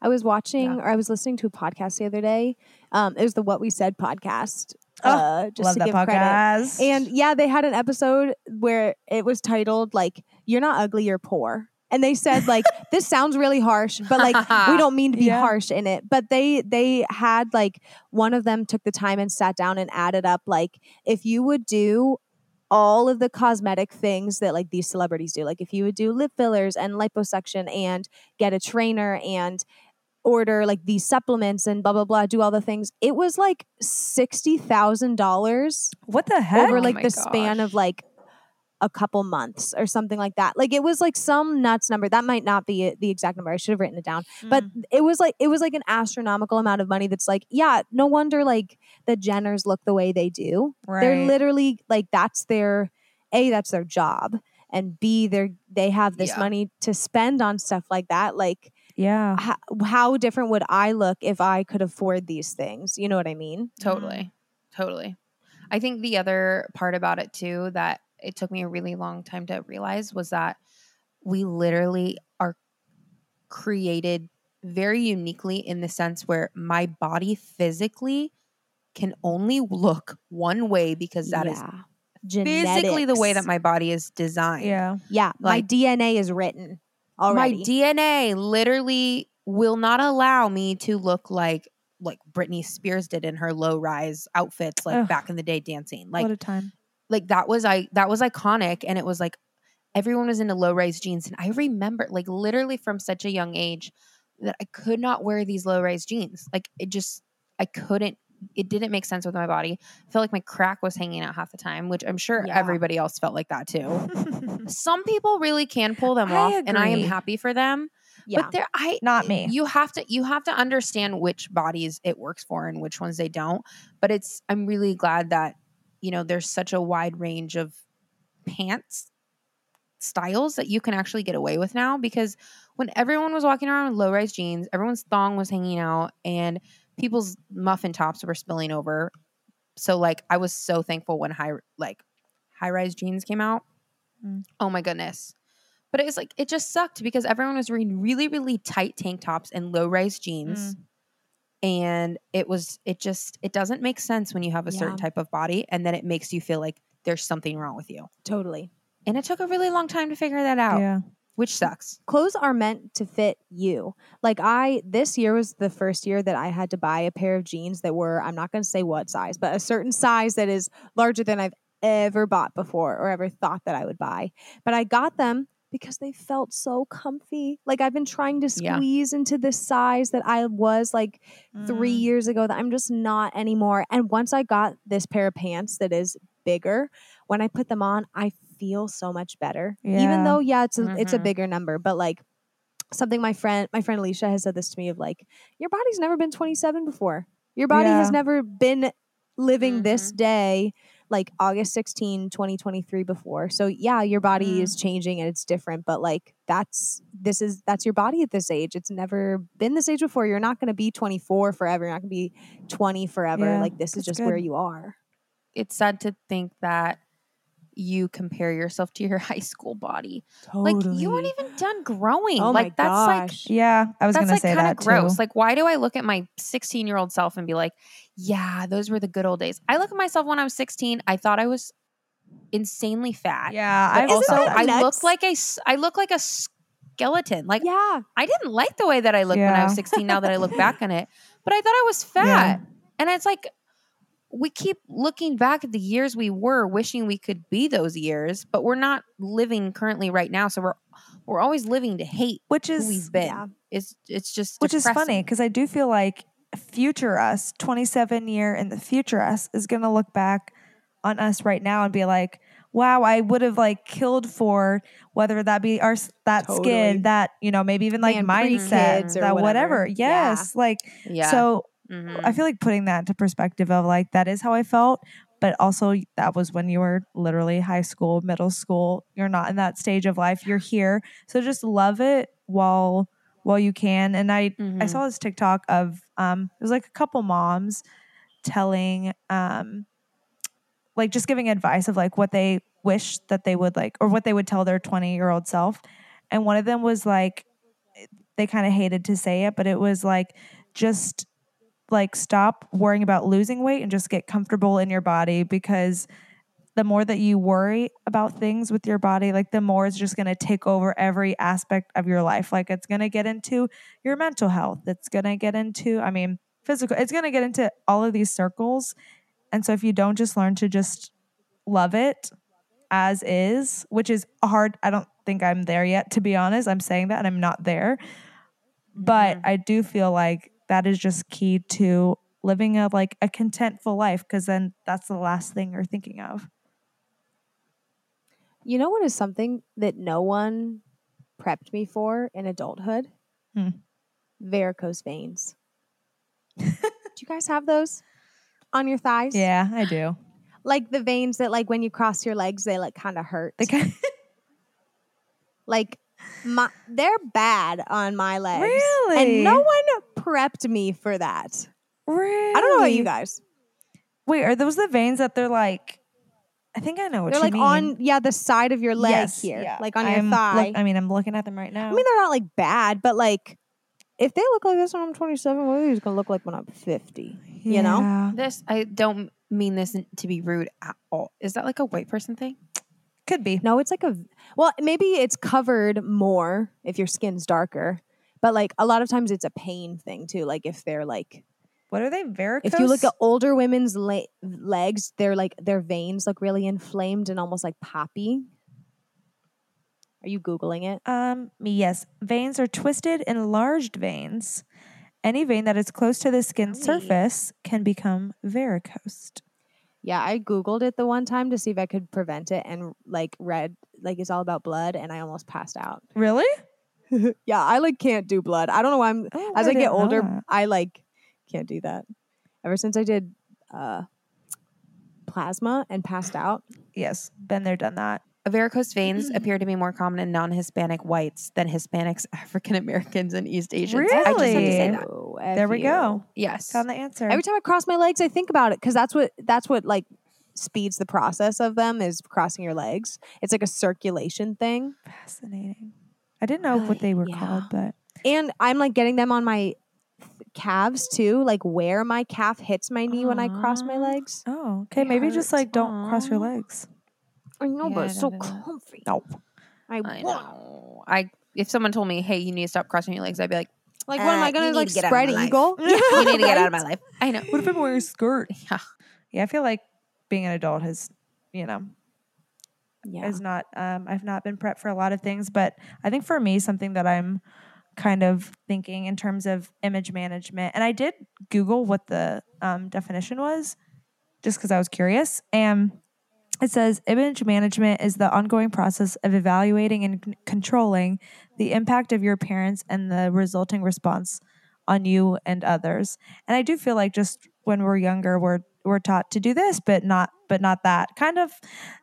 I was watching Yeah. or I was listening to a podcast the other day. Um, it was the What We Said podcast. Oh, uh, just Love to that give credit. podcast. And yeah, they had an episode where it was titled like "You're not ugly, you're poor," and they said like this sounds really harsh, but like we don't mean to be Yeah. harsh in it. But they they had like one of them took the time and sat down and added up like if you would do all of the cosmetic things that like these celebrities do, like if you would do lip fillers and liposuction and get a trainer and order like these supplements and blah blah blah, do all the things, it was like sixty thousand dollars what the heck? over Oh like my the span of like a couple months or something like that. Like it was like some nuts number. That might not be the exact number. I should have written it down. But Mm. it was like it was like an astronomical amount of money that's like, yeah, no wonder like the Jenners look the way they do. They're literally like that's their A, that's their job. And B, they're they have this Yeah. money to spend on stuff like that. Like yeah. how, how different would I look if I could afford these things? You know what I mean? Totally. Totally. I think the other part about it too that it took me a really long time to realize was that we literally are created very uniquely in the sense where my body physically can only look one way because that is physically the way that my body is designed. Yeah. Yeah, my DNA is written already. My DNA literally will not allow me to look like like Britney Spears did in her low rise outfits like Ugh. back in the day dancing. Like what a time. Like that was I that was iconic and it was like everyone was into low rise jeans. And I remember, like, literally from such a young age, that I could not wear these low rise jeans. Like, it just, I couldn't, it didn't make sense with my body. I felt like my crack was hanging out half the time, which I'm sure Yeah. everybody else felt like that too. Some people really can pull them I off, and I am happy for them. Yeah. But there, I Not me. You have to you have to understand which bodies it works for and which ones they don't. But it's I'm really glad that you know there's such a wide range of pants styles that you can actually get away with now because when everyone was walking around with low rise jeans, everyone's thong was hanging out and people's muffin tops were spilling over. So like I was so thankful when high like high rise jeans came out. Mm. Oh my goodness. But it was like it just sucked because everyone was wearing really really tight tank tops and low rise jeans. And it was it just it doesn't make sense when you have a certain type of body and then it makes you feel like there's something wrong with you. totally. And it took a really long time to figure that out, Yeah. which sucks. clothes are meant to fit you. Like I this year was the first year that I had to buy a pair of jeans that were I'm not going to say what size, but a certain size that is larger than I've ever bought before or ever thought that I would buy. But I got them because they felt so comfy. Like I've been trying to Yeah. squeeze into this size that I was like 3 Mm. years ago that I'm just not anymore. And once I got this pair of pants that is bigger, when I put them on, I feel so much better. Yeah. Even though yeah, it's a, it's a Mhm. bigger number, but like something my friend my friend Alicia has said this to me of like your body's never been 27 before. Your body has never been living this Mm-hmm. day like August 16, 2023 before. So yeah, your body Mm. is changing and it's different, but like that's this is that's your body at this age. It's never been this age before. You're not going to be 24 forever. You're not going to be 20 forever. Yeah, like this is just good. where you are. It's sad to think that you compare yourself to your high school body. Totally. Like you weren't even done growing. Oh my like that's like gosh. Yeah, I was gonna like say kind that of gross. too. Like, why do I look at my 16 year old self and be like, yeah, those were the good old days? I look at myself when I was 16. I thought I was insanely fat. yeah, I've also, I looked like a I look like a skeleton. Like, yeah. I didn't like the way that I looked when I was 16. Now that I look back on it, but I thought I was fat, and it's like we keep looking back at the years we were, wishing we could be those years, but we're not living currently right now. So we're we're always living to hate which who is we've been. yeah. It's it's just which is funny because I do feel like future us, 27 year in the future us, is going to look back on us right now and be like, wow, I would have like killed for whether that be our that Totally. skin, that, you know, maybe even like Man, mindset, or that whatever. whatever. Yeah. Yes. Like, Yeah. so Mhm. I feel like putting that into perspective of like, that is how I felt. But also, that was when you were literally high school, middle school. You're not in that stage of life. You're here. So just love it while while you can. And I I Mhm. saw this TikTok of um it was like a couple moms telling um like just giving advice of like what they wish that they would like or what they would tell their 20 year old self. And one of them was like they kind of hated to say it, but it was like just like stop worrying about losing weight and just get comfortable in your body because the more that you worry about things with your body, like the more it's just going to take over every aspect of your life. Like it's going to get into your mental health. It's going to get into, I mean, physical. It's going to get into all of these circles. And so if you don't just learn to just love it as is, which is hard, I don't think I'm there yet, to be honest. I'm saying that and I'm not there. But mm-hmm. I do feel like that is just key to living a like a contentful life because then that's the last thing you're thinking of. You know what is something that no one prepped me for in adulthood? Hmm. Varicose veins. Do you guys have those on your thighs? Yeah, I do. Like the veins that like when you cross your legs they like kind of hurt. Like my they're bad on my legs. Really? And no one prepped me for that. really? I don't know about you guys. Wait, are those the veins that they're like? I think I know what They're you like mean. on yeah, the side of your leg Yes, here. yeah. Like on I'm your look- thigh. I mean, I'm looking at them right now. I mean, they're not like bad, but like if they look like this when I'm 27, what are these gonna look like when I'm 50? You know? This I don't mean this to be rude at all. Is that like a white person thing? could be. No, it's like a well, maybe it's covered more if your skin's darker, but like a lot of times it's a pain thing too. Like if they're like What are they? Varicose. if you look at older women's le- legs, they're like their veins look really inflamed and almost like poppy. Are you googling it? Um, yes, veins are twisted, enlarged veins. Any vein that is close to the skin surface can become varicose. Yeah, I googled it the one time to see if I could prevent it, and like read like it's all about blood, and I almost passed out. Really? yeah, I like can't do blood. I don't know why I'm. Oh, As I, get older, that. I like can't do that. Ever since I did uh plasma and passed out. yes, been there, done that. Varicose veins Mm. appear to be more common in non-Hispanic whites than Hispanics, African Americans, and East Asians. I just have to say Really? that. Oh, There we you. go. Yes. Found the answer. Every time I cross my legs, I think about it because that's what that's what like speeds the process of them is crossing your legs. It's like a circulation thing. Fascinating. I didn't know what Uh, they were yeah. called, but and I'm like getting them on my calves too, like where my calf hits my knee when I cross my legs. oh, okay. It Maybe just like don't cross your legs. I know, Yeah, but it's so comfy. No. I, I know. I if someone told me, "Hey, you need to stop crossing your legs," I'd be like, Like, what am Uh, I gonna like to get spread my life. eagle? "You need to get out of my life." I know. What if I'm wearing a skirt? Yeah. Yeah, I feel like being an adult has, you know, Yeah. is not um I've not been prepped for a lot of things, but I think for me something that I'm kind of thinking in terms of image management and I did google what the um, definition was just cuz I was curious and it says image management is the ongoing process of evaluating and c- controlling the impact of your appearance and the resulting response on you and others. And I do feel like just when we're younger, we're we're taught to do this, but not but not that. Kind of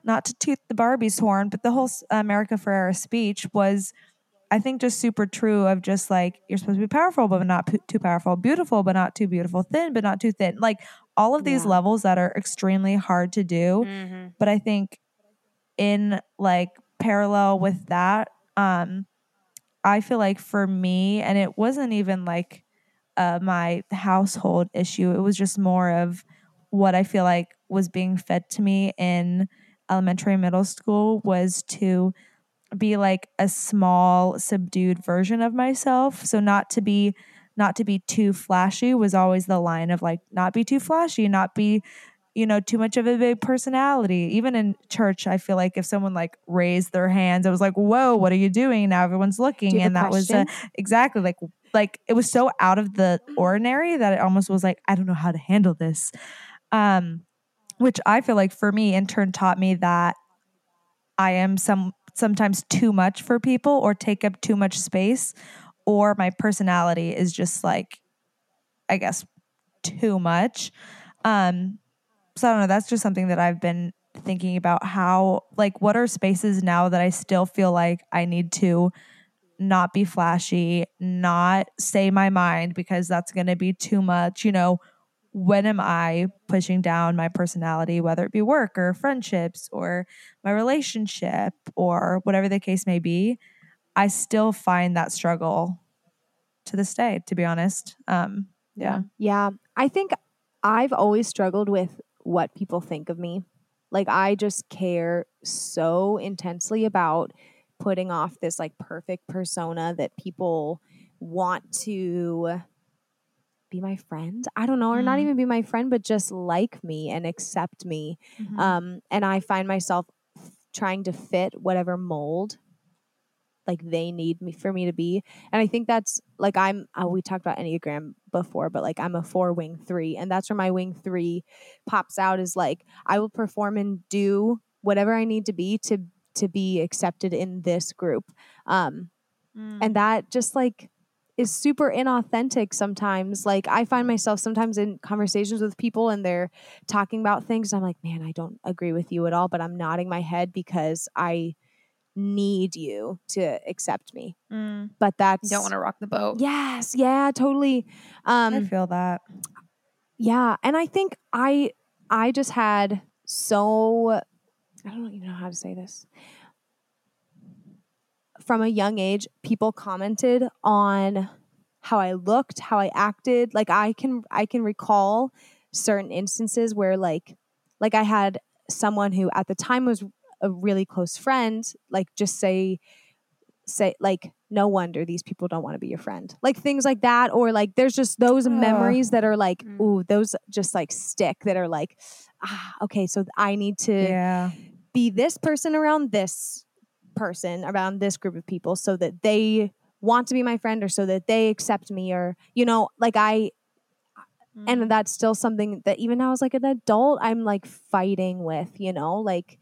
not to toot the Barbie's horn, but the whole America Ferrera speech was, I think, just super true. Of just like you're supposed to be powerful, but not p- too powerful, beautiful, but not too beautiful, thin, but not too thin. Like all of these Yeah. levels that are extremely hard to do Mm-hmm. but I think in like parallel with that, um, I feel like for me, and it wasn't even like uh, my household issue, it was just more of what I feel like was being fed to me in elementary middle school was to be like a small subdued version of myself. So not to be not to be too flashy was always the line of like not be too flashy not be you know too much of a big personality. Even in church i feel like if someone like raised their hands it was like whoa what are you doing? Now everyone's looking Do you have and that was uh, exactly like like it was so out of the ordinary that it almost was like i don't know how to handle this. Um which i feel like for me in turn taught me that i am some sometimes too much for people or take up too much space or my personality is just like i guess too much. Um so i don't know that's just something that i've been thinking about how like what are spaces now that i still feel like i need to not be flashy not say my mind because that's going to be too much? You know when am i pushing down my personality whether it be work or friendships or my relationship or whatever the case may be? I still find that struggle to this day to be honest. Um yeah. Yeah. I think I've always struggled with what people think of me. Like I just care so intensely about putting off this like perfect persona that people want to be my friend. I don't know, or not Mm. even be my friend, but just like me and accept me. Mhm. Um, and I find myself trying to fit whatever mold like they need me for me to be. And I think that's like I'm uh, we talked about Enneagram before, but like I'm a four wing three, and that's where my wing three pops out is like I will perform and do whatever I need to be to to be accepted in this group. Um, Mm. and that just like is super inauthentic sometimes like i find myself sometimes in conversations with people and they're talking about things and i'm like man i don't agree with you at all but i'm nodding my head because i need you to accept me. Mm. but that's You don't want to rock the boat. yes yeah totally. I um feel that. Yeah and i think i i just had so i don't even know how to say this. From a young age people commented on how i looked how i acted. Like i can i can recall certain instances where like like i had someone who at the time was a really close friend like just say say like no wonder these people don't want to be your friend like things like that or like there's just those Ugh. memories that are like Mm. ooh those just like stick that are like ah okay so i need to yeah be this person around this person around this group of people so that they want to be my friend or so that they accept me or you know like i Mm. and that's still something that even now as like an adult i'm like fighting with you know like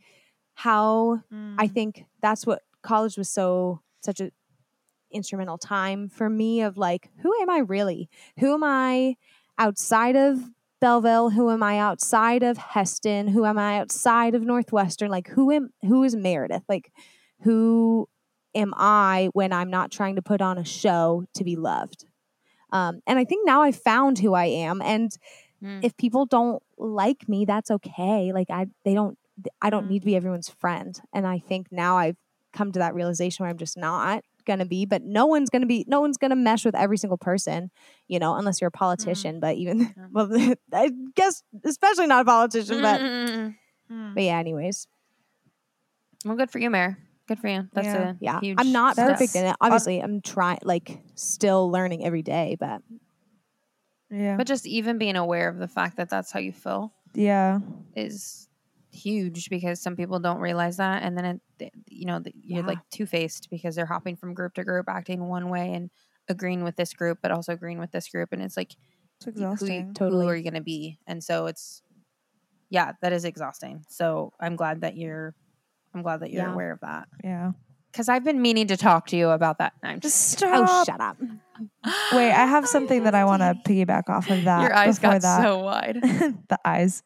how Mm. i think that's what college was so such a instrumental time for me of like who am i really? Who am i outside of belleville? Who am i outside of Hesston? Who am i outside of northwestern? Like who am who is meredith? Like who am i when i'm not trying to put on a show to be loved? Um, and i think now i found who i am and Mm. if people don't like me that's okay. Like i they don't i don't Mm. need to be everyone's friend and i think now i've come to that realization where i'm just not gonna be but no one's gonna be no one's gonna mesh with every single person you know unless you're a politician but even well i guess especially not a politician but Mm. Mm. but yeah anyways well, good for you, Mayor. Good for you. That's Yeah. a yeah huge i'm not step. perfect in it obviously i'm trying like still learning every day but Yeah. But just even being aware of the fact that that's how you feel yeah. is huge because some people don't realize that, and then it, you know, you're Yeah. like two faced because they're hopping from group to group, acting one way and agreeing with this group, but also agreeing with this group, and it's like It's who, exhausting. Totally. who are you going to be? And so it's, yeah, that is exhausting. So I'm glad that you're, I'm glad that you're Yeah. aware of that Yeah. because I've been meaning to talk to you about that. I'm just Just oh, stop. oh shut up Wait, I have something that I want to piggyback off of that. Your eyes got that. so wide. the eyes.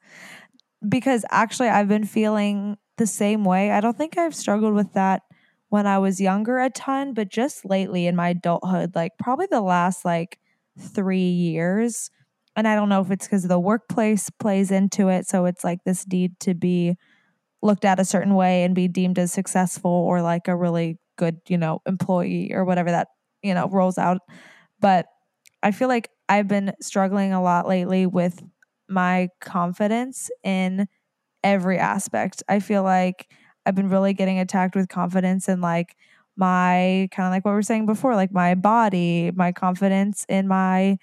Because actually, I've been feeling the same way. I don't think I've struggled with that when I was younger a ton, but just lately in my adulthood, like probably the last like three years. And I don't know if it's because the workplace plays into it. So it's like this need to be looked at a certain way and be deemed as successful or like a really good, you know, employee or whatever that, you know, rolls out. But I feel like I've been struggling a lot lately with my confidence in every aspect. I feel like I've been really getting attacked with confidence in like my kind of like what we were saying before, like my body, my confidence in my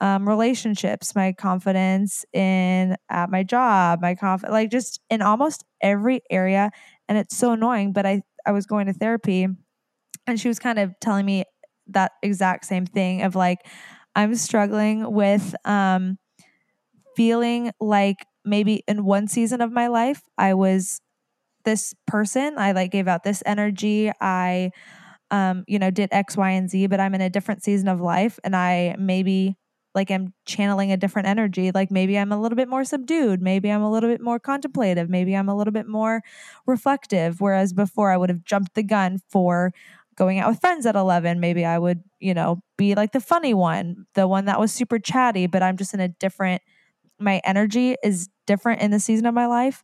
um, relationships, my confidence in at my job, my conf like just in almost every area. And it's so annoying. But I I was going to therapy, and she was kind of telling me that exact same thing of like I'm struggling with um feeling like maybe in one season of my life I was this person. I like gave out this energy. I um you know did x y and z but I'm in a different season of life and I maybe like I'm channeling a different energy. Like maybe I'm a little bit more subdued. Maybe I'm a little bit more contemplative. Maybe I'm a little bit more reflective. Whereas before I would have jumped the gun for going out with friends at 11 maybe i would you know be like the funny one the one that was super chatty but i'm just in a different my energy is different in the season of my life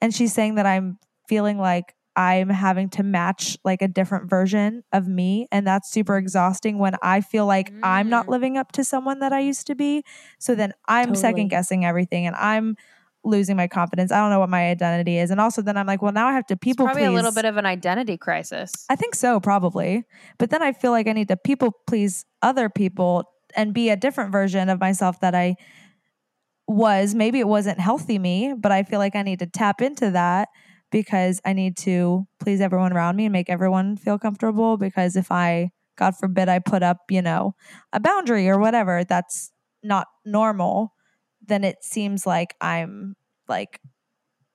and she's saying that i'm feeling like i'm having to match like a different version of me and that's super exhausting when i feel like i'm not Mm. living up to someone that i used to be so then i'm Totally. second guessing everything and i'm losing my confidence i don't know what my identity is and also then i'm like well now i have to It's people probably a little bit of an identity crisis. I think so, probably. But then I feel like I need to people please other people and be a different version of myself that I was. Maybe it wasn't healthy me, but I feel like I need to tap into that because I need to please everyone around me and make everyone feel comfortable. Because if I, God forbid, I put up, you know, a boundary or whatever that's not normal, then it seems like I'm like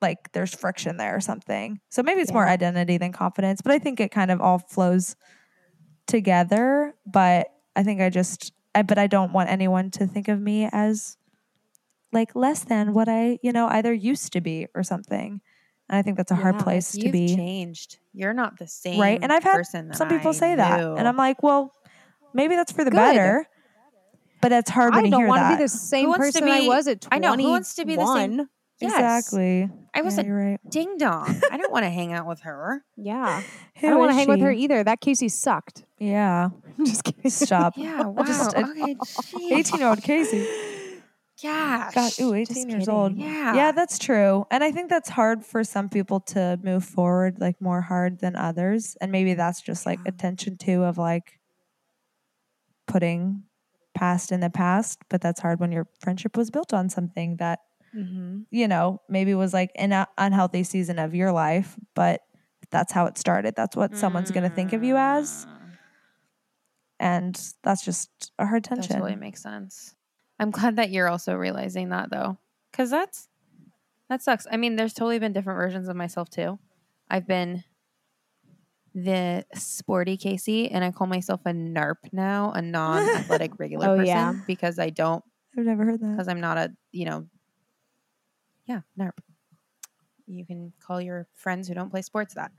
like there's friction there or something. So maybe it's more identity than confidence, but I think it kind of all flows together. But I think I just, I, but I don't want anyone to think of me as like less than what I, you know, either used to be or something. And I think that's a hard place to be. changed. You're not the same. Right. And I've had person Some people I say that. And I'm like, well, maybe that's for the Good. better. But it's hard when I you don't want to be the same wants to person I be- was at I know, who wants to be the same- Yes. Exactly. I was yeah, a right. ding dong. I don't want to hang out with her. Yeah, Who I don't want to hang with her either. That Casey sucked. Yeah. Just kidding. Stop. Yeah. Wow. just- okay. 18 year old Casey. Gosh. God, ooh, 18 Just years old. Yeah. Yeah, that's true. And I think that's hard for some people to move forward, like more hard than others. And maybe that's just like Yeah. attention to of like putting past in the past. But that's hard when your friendship was built on something that, Mm-hmm. you know, maybe was like an unhealthy season of your life, but that's how it started. That's what someone's going to think of you as. Mm, And that's just a hard That tension. totally makes sense. I'm glad that you're also realizing that though, because that's that sucks. I mean, there's totally been different versions of myself too. I've been the sporty Casey, and I call myself a NARP now, a non-athletic regular Oh, person, yeah. because I don't, I've never heard that. because I'm not a, you know, yeah, NARP. You can call your friends who don't play sports that.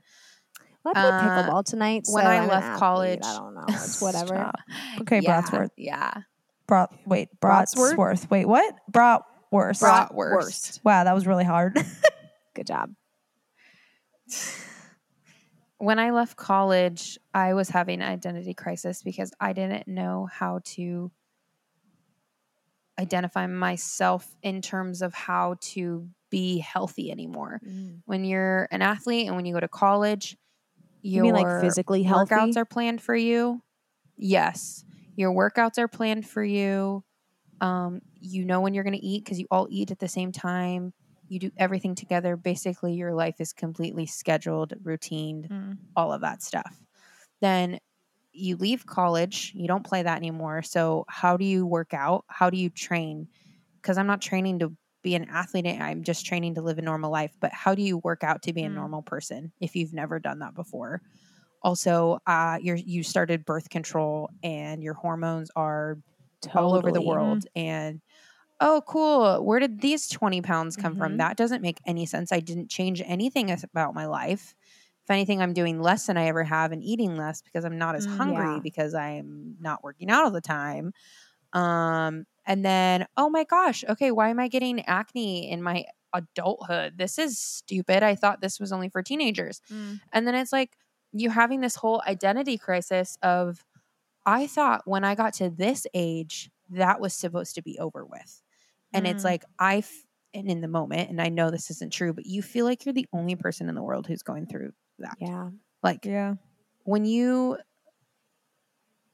Well, I play Uh, pickleball tonight. when so I left athlete. college- I don't know. It's whatever. Okay, yeah, Brotsworth. Yeah. Brat, wait, Brotsworth? Brotsworth. Wait, what? Bratwurst. Brat- Bratwurst. wow, that was really hard. Good job. when I left college, I was having an identity crisis because I didn't know how to identify myself in terms of how to be healthy anymore. Mm. When you're an athlete and when you go to college, You your mean like physically healthy? workouts are planned for you. Yes, your workouts are planned for you. Um, you know when you're going to eat because you all eat at the same time. You do everything together. Basically, your life is completely scheduled, routined, Mm. all of that stuff. Then you leave college, you don't play that anymore. So, how do you work out? How do you train? Because I'm not training to be an athlete, I'm just training to live a normal life. But how do you work out to be a Mm. normal person if you've never done that before? Also, uh, you're, you started birth control and your hormones are all over the Totally. world. And oh, cool. Where did these 20 pounds come Mhm. from? That doesn't make any sense. I didn't change anything about my life. If anything, I'm doing less than I ever have and eating less because I'm not as Mm, hungry yeah. because I'm not working out all the time. Um, and then, oh my gosh, okay, why am I getting acne in my adulthood? This is stupid. I thought this was only for teenagers. And then it's like you having this whole identity crisis of, I thought when I got to this age, that was supposed to be over with. And it's Mm. like, I, f- and in the moment, and I know this isn't true, but you feel like you're the only person in the world who's going through that. Yeah. Like Yeah. when you,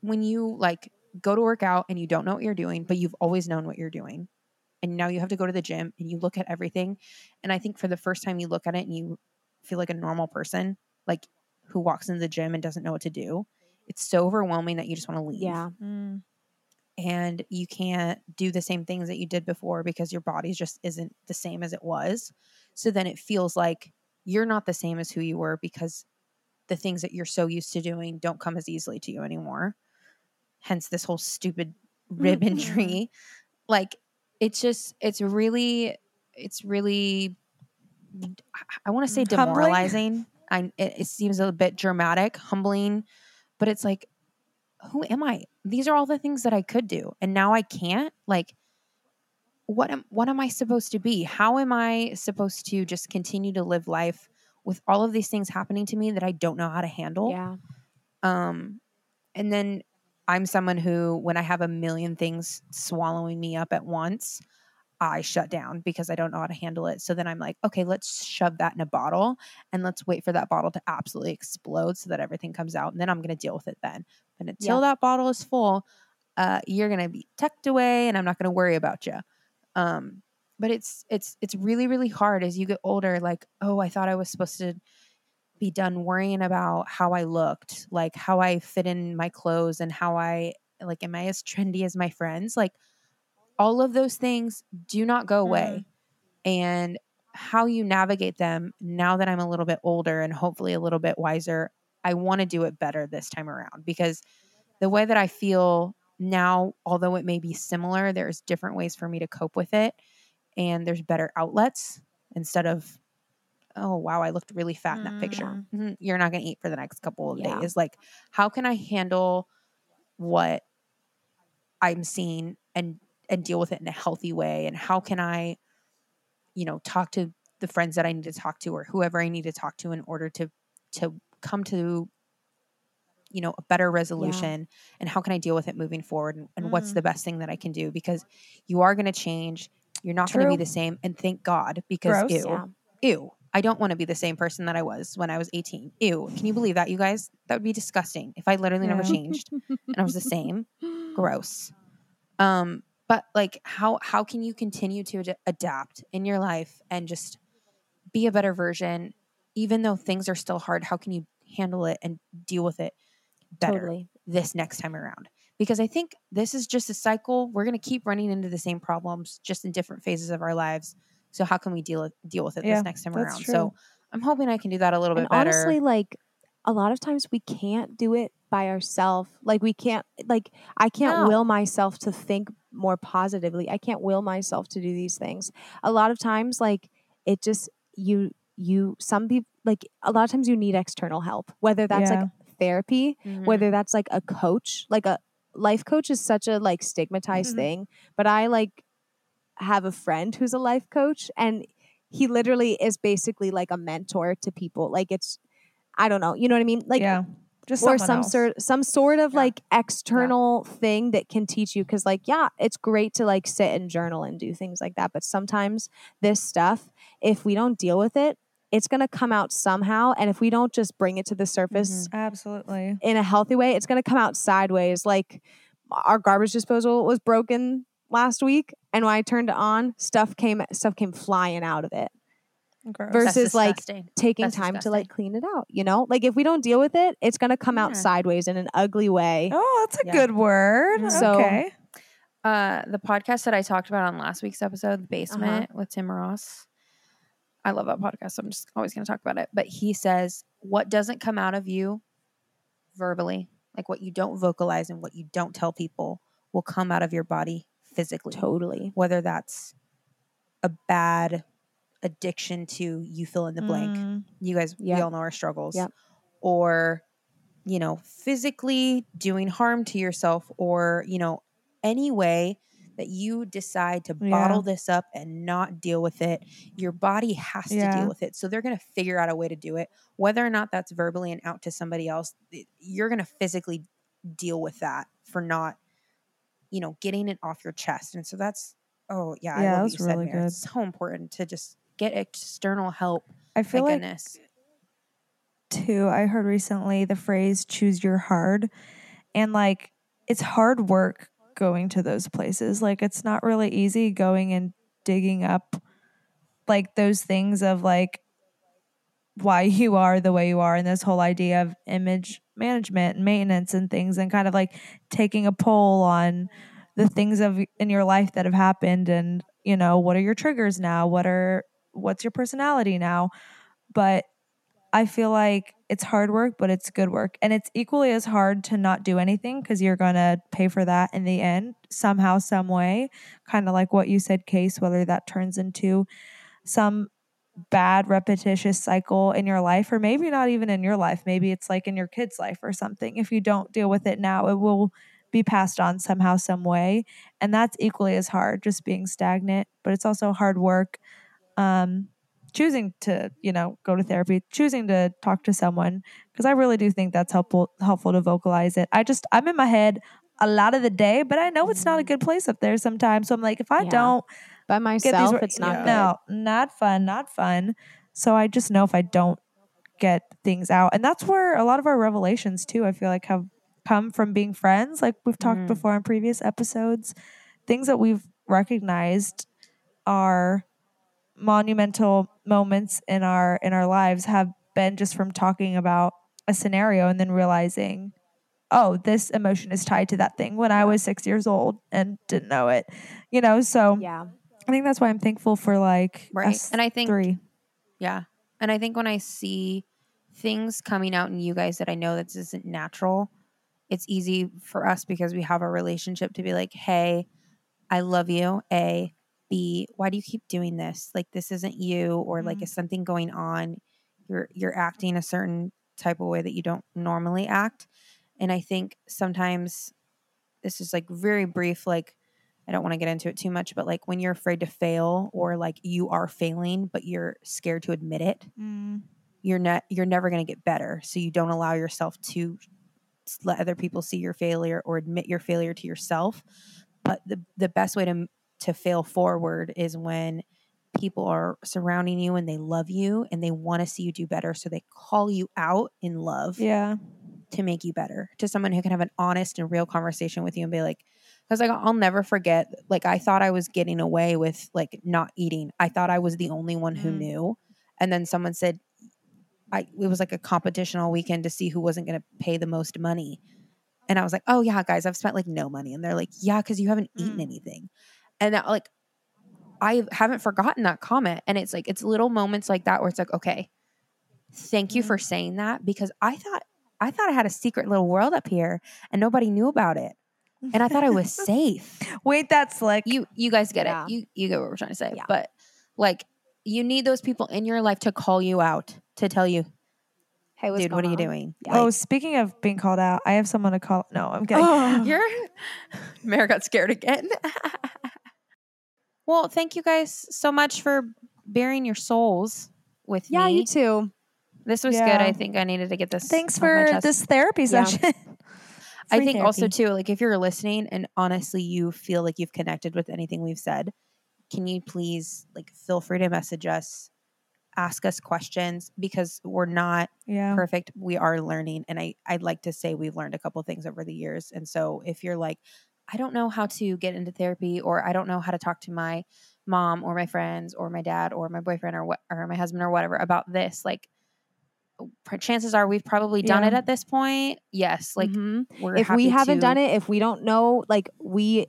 when you like go to work out and you don't know what you're doing, but you've always known what you're doing. And now you have to go to the gym and you look at everything. And I think for the first time you look at it and you feel like a normal person, like who walks into the gym and doesn't know what to do, it's so overwhelming that you just want to leave. Yeah. Mm. And you can't do the same things that you did before because your body just isn't the same as it was. So then it feels like you're not the same as who you were because the things that you're so used to doing don't come as easily to you anymore. Hence this whole stupid rib Mhm. injury. Like it's just it's really it's really I want to say demoralizing. I it, it seems a bit dramatic, humbling, but it's like who am I? These are all the things that I could do and now I can't. Like what am what am I supposed to be? How am I supposed to just continue to live life with all of these things happening to me that I don't know how to handle? Yeah. Um, and then I'm someone who, when I have a million things swallowing me up at once, I shut down because I don't know how to handle it. So then I'm like, okay, let's shove that in a bottle and let's wait for that bottle to absolutely explode so that everything comes out. And then I'm going to deal with it then. But until that bottle is full, uh, you're going to be tucked away and I'm not going to worry about you. Um, but it's it's it's really really hard as you get older like oh i thought i was supposed to be done worrying about how I looked, like how I fit in my clothes and how I like am I as trendy as my friends? Like all of those things do not go away. And how you navigate them now that I'm a little bit older and hopefully a little bit wiser, I want to do it better this time around because the way that I feel now, although it may be similar, there's different ways for me to cope with it and there's better outlets instead of oh wow i looked really fat in that picture Mhm, you're not going to eat for the next couple of Yeah. days like how can i handle what i'm seeing and and deal with it in a healthy way and how can i you know talk to the friends that i need to talk to or whoever i need to talk to in order to to come to you know a better resolution and how can i deal with it moving forward and, and what's Mm. the best thing that i can do? Because you are going to change you're not going to be the same and thank god because Gross. ew Yeah. ew i don't want to be the same person that i was when i was 18 ew can you believe that you guys? That would be disgusting if i literally never changed and i was the same. Gross. Um but like how how can you continue to ad- adapt in your life and just be a better version even though things are still hard, how can you handle it and deal with it better Totally. this next time around? Because I think this is just a cycle. We're going to keep running into the same problems just in different phases of our lives. So how can we deal deal with it Yeah, this next time around? true. So I'm hoping I can do that a little And bit better. honestly, like a lot of times we can't do it by ourselves. Like we can't like I can't No. will myself to think more positively. I can't will myself to do these things. A lot of times like it just you you some people like a lot of times you need external help. Whether that's Yeah. like therapy, Mhm. whether that's like a coach, like a life coach is such a like stigmatized Mhm. thing, but I like have a friend who's a life coach and he literally is basically like a mentor to people. Like it's I don't know, you know what I mean? Like yeah, just or some else. sort some sort of Yeah. like external thing that can teach you cuz like yeah, it's great to like sit and journal and do things like that, but sometimes this stuff if we don't deal with it, it's going to come out somehow and if we don't just bring it to the surface mm-hmm. Absolutely. in a healthy way, it's going to come out sideways. Like our garbage disposal was broken last week, and when I turned it on, stuff came stuff came flying out of it. Gross. Versus, like. Taking That's time to like clean it out, you know. Like if we don't deal with it, it's going to come out sideways in an ugly way. oh, that's a Yeah. good word. Mhm. So- okay. Uh, the podcast that I talked about on last week's episode, The Basement with Tim Ross. I love that podcast. So I'm just always going to talk about it. But he says, what doesn't come out of you verbally, like what you don't vocalize and what you don't tell people, will come out of your body physically. Totally. Whether that's a bad addiction to you fill in the blank. Mm, You guys, we all know our struggles. Yep. Or, you know, physically doing harm to yourself, or, you know, any way that you decide to Yeah. bottle this up and not deal with it, your body has to deal with it. So they're going to figure out a way to do it. Whether or not that's verbally and out to somebody else, you're going to physically deal with that for not, you know, getting it off your chest. And so that's, oh, yeah, I Yeah, love what that's you said, really Mary. good. It's so important to just get external help. I feel My like goodness. too. I heard recently the phrase choose your hard. And like it's hard work going to those places. Like it's not really easy going and digging up like those things of like why you are the way you are and this whole idea of image management and maintenance and things and kind of like taking a poll on the things of in your life that have happened and you know what are your triggers now what are what's your personality now but I feel like it's hard work, but it's good work. And it's equally as hard to not do anything because you're going to pay for that in the end, somehow, some way. Kind of like what you said, Case, whether that turns into some bad, repetitious cycle in your life, or maybe not even in your life. Maybe it's like in your kid's life or something. If you don't deal with it now, it will be passed on somehow, some way. And that's equally as hard, just being stagnant, but it's also hard work. Um, choosing to you know go to therapy choosing to talk to someone because i really do think that's helpful helpful to vocalize it i just i'm in my head a lot of the day but i know it's not a good place up there sometimes so i'm like if i Yeah. don't By get myself, these it's not Yeah. good. no not fun not fun so i just know if i don't get things out and that's where a lot of our revelations too i feel like have come from being friends like we've talked Mm. before in previous episodes things that we've recognized are monumental moments in our in our lives have been just from talking about a scenario and then realizing oh this emotion is tied to that thing when i was 6 years old and didn't know it you know so Yeah. i think that's why i'm thankful for like Right. us And I think three Yeah. And I think when I see things coming out in you guys that I know that this isn't natural, it's easy for us because we have a relationship to be like, hey, I love you. A, B, why do you keep doing this? Like this isn't you, or like Mhm. is something going on? You're you're acting a certain type of way that you don't normally act. And I think sometimes this is like very brief, like I don't want to get into it too much, but like when you're afraid to fail or like you are failing, but you're scared to admit it, mm, you're not you're never going to get better. So you don't allow yourself to let other people see your failure or admit your failure to yourself. But the the best way to to fail forward is when people are surrounding you and they love you and they want to see you do better so they call you out in love yeah to make you better to someone who can have an honest and real conversation with you and be like because like i'll never forget like i thought i was getting away with like not eating i thought i was the only one who Mm. knew and then someone said I it was like a competition all weekend to see who wasn't going to pay the most money. And I was like, "Oh yeah, guys, I've spent like no money." And they're like, "Yeah, cuz you haven't eaten Mm. anything." And that, like I haven't forgotten that comment and it's like it's little moments like that where it's like, "Okay, thank you for mm-hmm. saying that because I thought I thought I had a secret little world up here and nobody knew about it. And I thought I was safe. Wait, that's like You you guys get Yeah. it. You you get what we're trying to say. Yeah. But like you need those people in your life to call you out to tell you, Hey, what's dude, what are going you on? doing? Yeah. oh, speaking of being called out, I have someone to call. No, I'm kidding. Oh. You're Mary got scared again. Well, thank you guys so much for bearing your souls with Yeah, me. Yeah, you too. This was good. I think I needed to get this. Thanks for this therapy Yeah. session. I Free think also too, like if you're listening and honestly you feel like you've connected with anything we've said, can you please like feel free to message us, ask us questions because we're not Yeah. perfect. We are learning, and I I'd like to say we've learned a couple things over the years. And so if you're like, I don't know how to get into therapy, or I don't know how to talk to my mom or my friends or my dad or my boyfriend or what or my husband or whatever about this, like. Chances are we've probably done it at this point. Yes, like Mhm. we're if we haven't to- done it, if we don't know, like we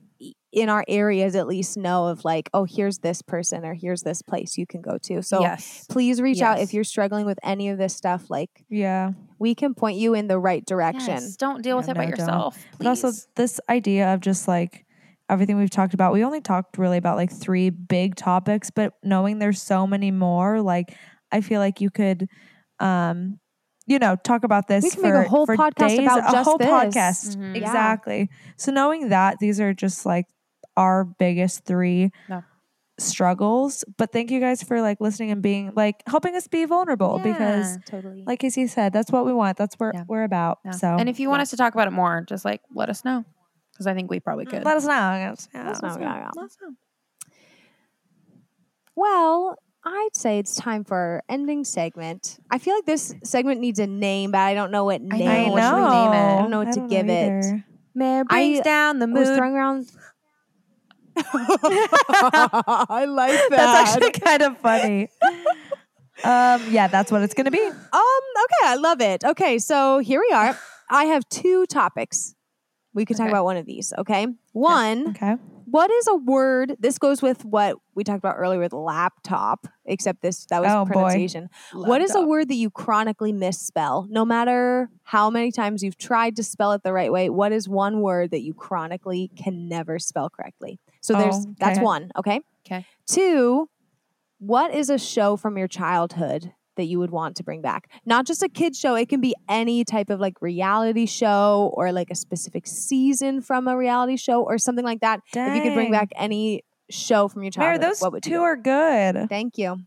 in our areas at least know of like, oh, here's this person or here's this place you can go to. So yes, please reach out if you're struggling with any of this stuff. Like Yeah. We can point you in the right direction. Yes, don't deal with Yeah, it by no, don't. yourself. Please. But also this idea of just like everything we've talked about, we only talked really about like three big topics, but knowing there's so many more, like I feel like you could um you know, talk about this We can for, make a whole podcast days, about a whole this. podcast. Mhm. Yeah. Exactly. So knowing that these are just like our biggest three Yeah. Struggles, but thank you guys for like listening and being like helping us be vulnerable because Yeah. totally. like Casey said, that's what we want. That's what Yeah. we're about. Yeah. So and if you want yeah. us to talk about it more, just like let us know because I think we probably mm. could. let us know. I guess. Yeah. Let us know. Yeah, yeah. Let us know. Well, I'd say it's time for our ending segment. I feel like this segment needs a name, but I don't know what name. I know. should we name it? I don't know what to give it. either. Mare brings I down the I was mood. throwing around. I like that. That's actually kind of funny. um, yeah, that's what it's gonna be. Um, okay, I love it. Okay, so here we are. I have two topics. We could talk about one of these, okay? One, Okay. What is a word? This goes with what we talked about earlier with laptop, except this that was Oh, pronunciation. What is a word that you chronically misspell? No matter how many times you've tried to spell it the right way, what is one word that you chronically can never spell correctly? So there's Oh, that's okay. one, okay? Okay. Two, what is a show from your childhood that you would want to bring back? Not just a kid show, it can be any type of like reality show or like a specific season from a reality show or something like that. If you could bring back any show from your Mary, childhood, those what would two go? are good. Thank you.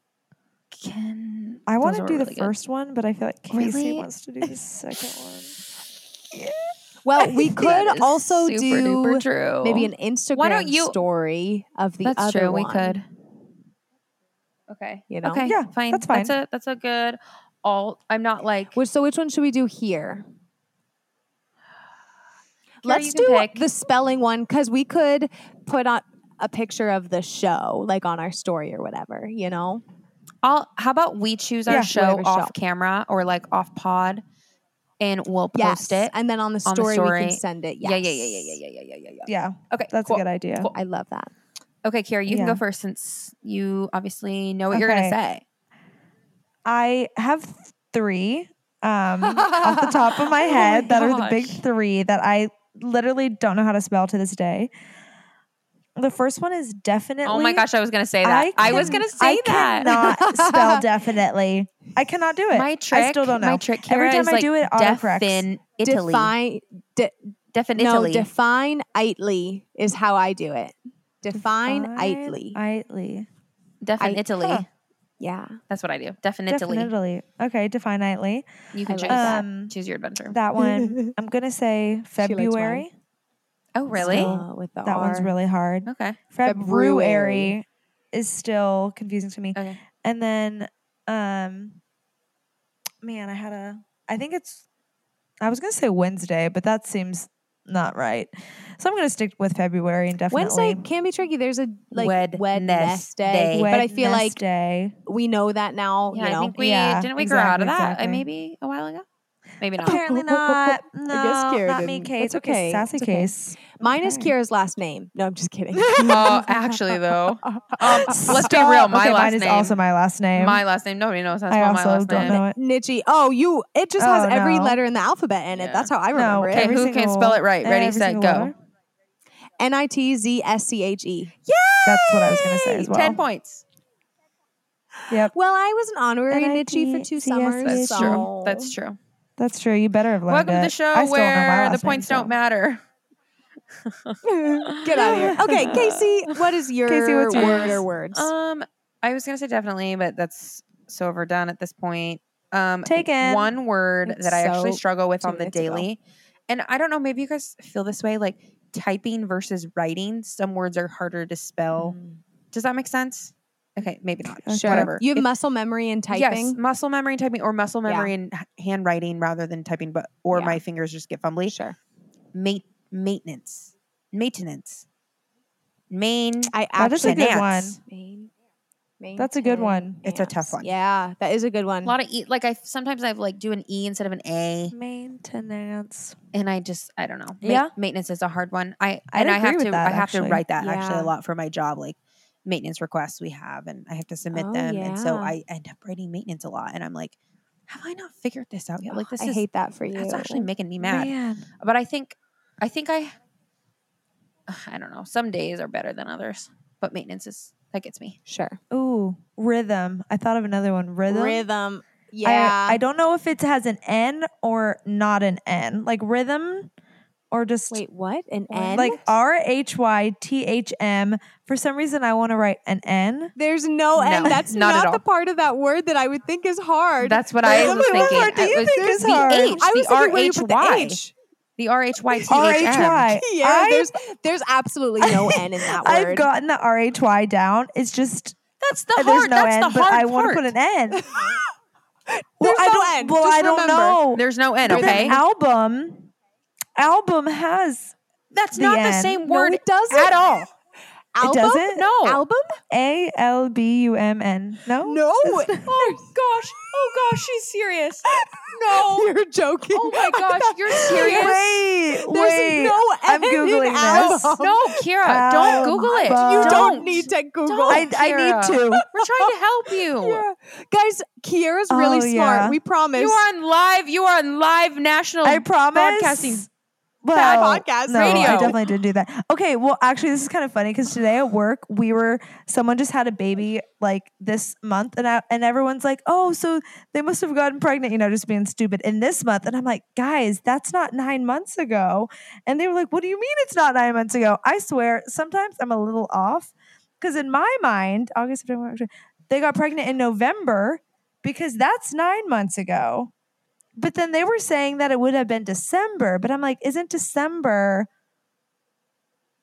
Can I want to are do the really good. first one, but I feel like Casey Really? wants to do the second one. Well, we could also do duper true. maybe an Instagram Why don't you- story of the That's other true. We could. Okay. You know? Okay. Yeah, Fine. that's fine. That's a that's a good. All I'm not like. Which, so which one should we do here? Kiara, Let's you can do pick. the spelling one because we could put on a picture of the show, like on our story or whatever. You know? I'll. How about we choose our Yeah, show off show. camera or like off pod, and we'll post yes. it. and then on the on the story, we can send it. Yes. Yeah, yeah, yeah, yeah, yeah, yeah, yeah, yeah, yeah, yeah. Yeah, Okay, that's cool. a good idea. Cool. I love that. Okay, Kira, you can go first since you obviously know what you're gonna say. I have three um, off the top of my Oh my head that are the big three that I literally don't know how to spell to this day. The first one is definitely. Oh my gosh, I was gonna say that. I, was gonna say I that. I cannot spell definitely. I cannot do it. My trick. I still don't know. My trick. Every Kira, time is I like do it, autocorrects. defin Italy. Define. De, Definitely. no, define Itely is how I do it. Define Itely. Itely. Defin I- Italy. Huh. yeah. That's what I do. Definitely. Definitely. Okay, define Itely. You can choose like that. Um, Choose your adventure. That one. I'm gonna say. February. oh, really? Uh, with the That one's really hard. okay. February February. is still confusing to me. Okay. And then um man, I had a I think it's I was gonna say Wednesday, but that seems not right. So I'm gonna stick with February and definitely Wednesday can be tricky. There's a like Wednesday. Wednesday, but I feel like Wednesday. we know that now. Yeah, you know, I think we Yeah, didn't we grow out of exactly, that uh, exactly. maybe a while ago. Maybe not. apparently not. No, Kiara not me, didn't. Kate. That's It's okay. okay. Sassy It's okay. Mine is Kira's last name. No, I'm just kidding. Oh, actually though, um, let's be real. My okay, last mine is name. also my last name. my last name. Nobody knows. That's I not my also last don't name. know it. Nitzsche. Oh, you. It just has Oh, every no. letter in the alphabet in it. Yeah. That's how I remember Okay, it. every who can single- spell it right? Ready, every set, single go. letter. N i t z s c h e. That's what I was gonna say as well. Ten points. Yep, Well, I was an honorary Nitzsche for two summers. That's so. true. That's true. that's true. You better have learned Welcome to it. the show I still don't know my where the last name, points so. don't matter. Get out of here. Okay, Casey, what is your Casey, what's word or words? Um, I was gonna say definitely, but that's so overdone at this point. Um, Taken. one word It's that I actually struggle with on the minutes ago. daily, and I don't know. Maybe you guys feel this way, like typing versus writing. Some words are harder to spell. Does that make sense? Okay, maybe not. Sure. Whatever. You have If- muscle memory and Yes, typing. muscle memory and typing, or muscle Yeah. memory and h- handwriting rather than typing, but or Yeah. my fingers just get fumbly. Sure. Ma- maintenance, maintenance, main. I That is a good one. Maintenance. Main, That's a good one. It's a tough one. Yeah, that is a good one. A lot of e. Like I sometimes I've like do an e instead of an a, Maintenance. and I just I don't know. Ma- Yeah. maintenance is a hard one. I I'd and I agree have with to that, I have actually. to write that actually a lot for my job. Like maintenance requests we have, and I have to submit Oh, them, and so. I end up writing maintenance a lot, and I'm like, have I not figured this out yet? Like this I is hate that for you. that's actually making me mad. Man. But I think I think I I don't know. Some days are better than others, but maintenance is that gets me. sure. Ooh, rhythm. I thought of another one. Rhythm. Rhythm. Yeah. I, don't know if it has an N or not an N. Like rhythm or just Wait, what? An N? like R H Y T H M. For some reason, I want to write an N. There's no, N. That's not not, the all. part of that word that I would think is hard. That's what I was part thinking. do you was think is the hard? H, I was the R thinking H the Y, H. the R H Y T R H H M. Y. Yeah, I- there's there's absolutely no N in that word. I've gotten the R H Y down. It's just That's the there's hard. no that's N, the but hard I want to put an N. well, There's I no don't, N. Well, Just I don't remember. know. There's no N. But then Okay, album, album has that's the not the N. same No, word it doesn't. at all. Album? doesn't? No. Album? A L B U M N. No, No. Oh gosh. Oh gosh. She's serious. No. You're joking. Oh my gosh. You're serious. Wait, There's wait. no I'm googling this. album. No, Kira. Don't Google it. You Uh, don't need to Google. Don't. I, I need to. We're trying to help you. Yeah. Guys, Kiara's really Oh, smart. yeah. We promise. You are on live. You are on live national I promise. broadcasting. Well, podcast, no, radio. I definitely didn't do that. Okay, well, actually, this is kind of funny because today at work we were someone just had a baby like this month, and I, and everyone's like, "Oh, so they must have gotten pregnant," you know, just being stupid in this month. And I'm like, guys, that's not nine months ago. And they were like, "What do you mean it's not nine months ago?" I swear, sometimes I'm a little off because in my mind, August, September, they got pregnant in November because that's nine months ago. But then they were saying that it would have been December. But I'm like, isn't December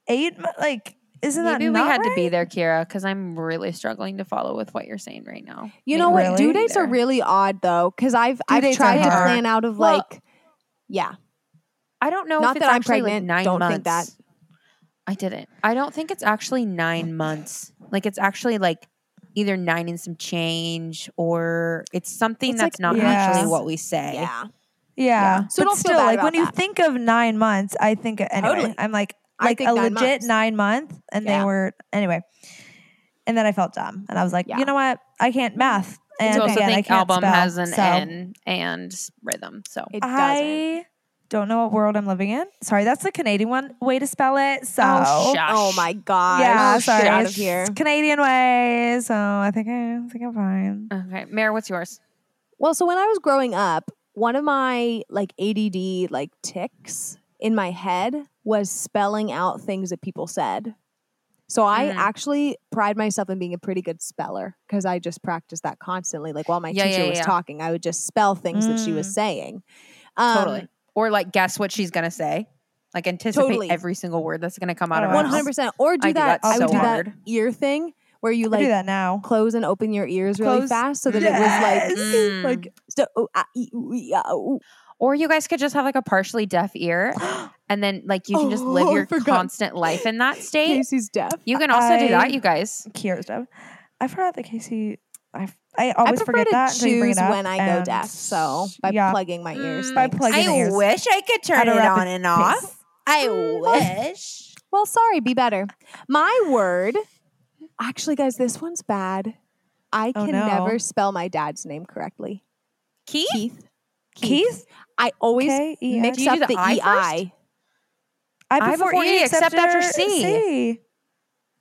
eight? Like, isn't Maybe that we not had to be there, Kira, because I'm really struggling to follow with what you're saying right now. You Maybe know what? had to Due be dates are really odd though, because I've Due I've tried to plan out of Well, like, yeah, I don't know Not if it's that I'm actually pregnant. like 9 Don't months. think that. I didn't. I don't think it's actually nine months. Like it's actually like either nine and some change, or it's something It's like- that's not Yeah. actually what we say. yeah. Yeah. So but don't feel still, bad like about when you think of nine months, I think anyway. Totally. I'm like like a nine legit months. nine month, and Yeah. they were anyway. And then I felt dumb, and I was like, Yeah. you know what? I can't math, and So I also again, I think can't album spell, has an so N and rhythm. So It doesn't. I don't know what world I'm living in. Sorry, that's the Canadian one way to spell it. So Oh, shush. Oh my god. yeah, Oh, sorry, Get out it's of here. Canadian way. So I think I, I think I'm fine. Okay, Mare, what's yours? Well, so when I was growing up, one of my like ADD like ticks in my head was spelling out things that people said. So I Mhm. actually pride myself in being a pretty good speller because I just practiced that constantly. Like while my Yeah, teacher yeah, was yeah. talking, I would just spell things that she was Mm. saying. Um, Totally. Or like guess what she's gonna say. Like anticipate Totally. every single word that's gonna come out of Oh, her mouth. hundred percent. Or do I do that. that I would so do hard. that ear thing where you I do like that now. close and open your ears really Close- fast, so that Yes. it was like Mm. like so, oh, ah, ee, ooh, ah, ooh. Or you guys could just have like a partially deaf ear and then like you can just live Oh, I your constant life in that state. Casey's deaf. You can also do that, you guys. Kiera's deaf. I forgot that Casey. I I I always prefer forget to that until bring choose it up, when I go and deaf. So by yeah, plugging my ears. Mm, by plugging the ears. I wish I could turn it on and pace. off. I wish. Well, sorry, be better. My word. Actually, guys, this one's bad. I Oh, can no. never spell my dad's name correctly. Keith? Keith. Keith. I always K-E-I. mix Do you up do the the I EI. I before prefer E, except after after C. C.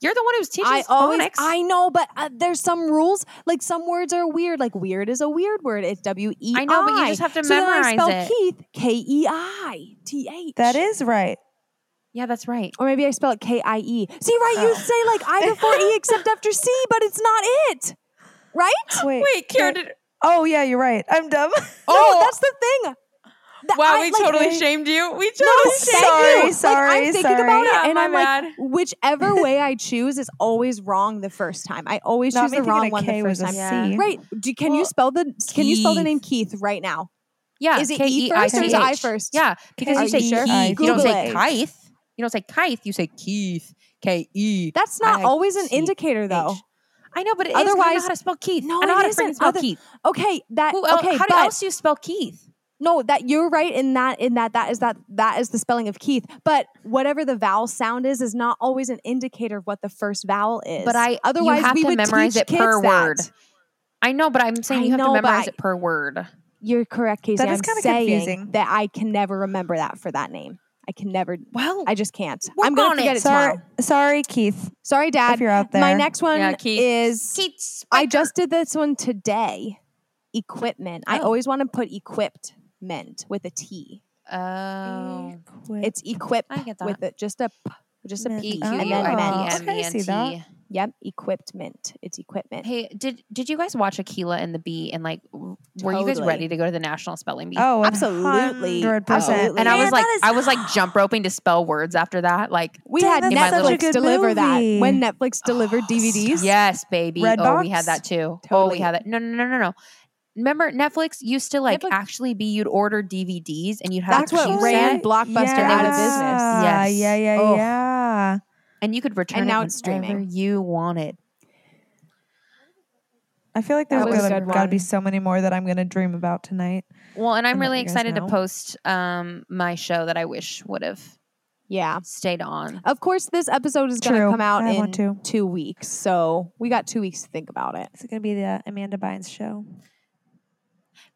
You're the one who's teaching I always, phonics. I know, but uh, there's some rules. Like some words are weird. Like weird is a weird word. It's W E I. I know, but you just have to so then I memorize spell it. Keith K E I T H. That is right. yeah, that's right. Or maybe I spell it K I E. See, right? You Oh. say like I before E except after C, but it's not it. Right? Wait. Wait, Kira did. Oh yeah, you're right. I'm dumb. No, that's the thing. That Wow, I, we like, totally I- shamed you. We No, totally thank shamed Sorry, you. Like, sorry, I'm thinking about it, Yeah, and I'm bad. like, whichever way I choose is always wrong the first time. I always Not choose the wrong one K the first time. C. Yeah. Right? Do, can you spell the Can you spell the name Keith right now? Yeah, Is it E first or is it I first? Yeah, because Are you say sure? Keith. You don't say. Keith. You don't say Keith. You say Keith. K E. That's not I always an C indicator, though. I know, but it is. I know Otherwise- how to spell Keith. No, I know it how to isn't. freaking spell Other- Keith. Okay, that Who okay, how but else do you spell Keith? No, that you're right in that in that that is that that is the spelling of Keith. But whatever the vowel sound is, is not always an indicator of what the first vowel is. But I- you otherwise have we to would memorize teach it per kids that. word. I know, but I'm saying I you have know, to memorize I- it per word. You're correct, Casey. That is I'm kinda saying confusing. that I can never remember that for that name. I can never. Well, I just can't. Work I'm gonna on it. it, Sorry, tomorrow. sorry, Keith. Sorry, Dad. If you're out there, My next one Yeah, Keith. is Keith. I just did this one today. Equipment. I Oh. always want to put equipped meant with a T. Oh. It's equip I get that. with it just a p, just a Meant. p, Q Oh. And then I Okay, M I N see that. T. Yep, equipment. It's equipment. Hey, did did you guys watch Akeelah and the Bee and like w- were you guys ready to go to the National Spelling Bee? Oh, Absolutely. 100%. Absolutely. and I was like that is- I was like jump roping to spell words after that. Like we Dang, had that's In my little- Netflix good deliver that when Netflix delivered DVDs. yes, baby. Oh, Redbox? we had that too. Oh, we had that. No, no, no, no, no. Remember Netflix used to like Netflix- actually be you'd order DVDs and you'd have That's a what queue ran set, Blockbuster yeah. out of business. Yes. Yeah, yeah, Oh. yeah. and you could return And now it it's whenever streaming. you wanted. I feel like there's gotta, gotta be so many more that I'm gonna dream about tonight. Well, and I'm And really excited to post um my show that I wish would have Yeah. stayed on. Of course, this episode is gonna come out I in two weeks. So we got two weeks to think about it. It's gonna be the Amanda Bynes show.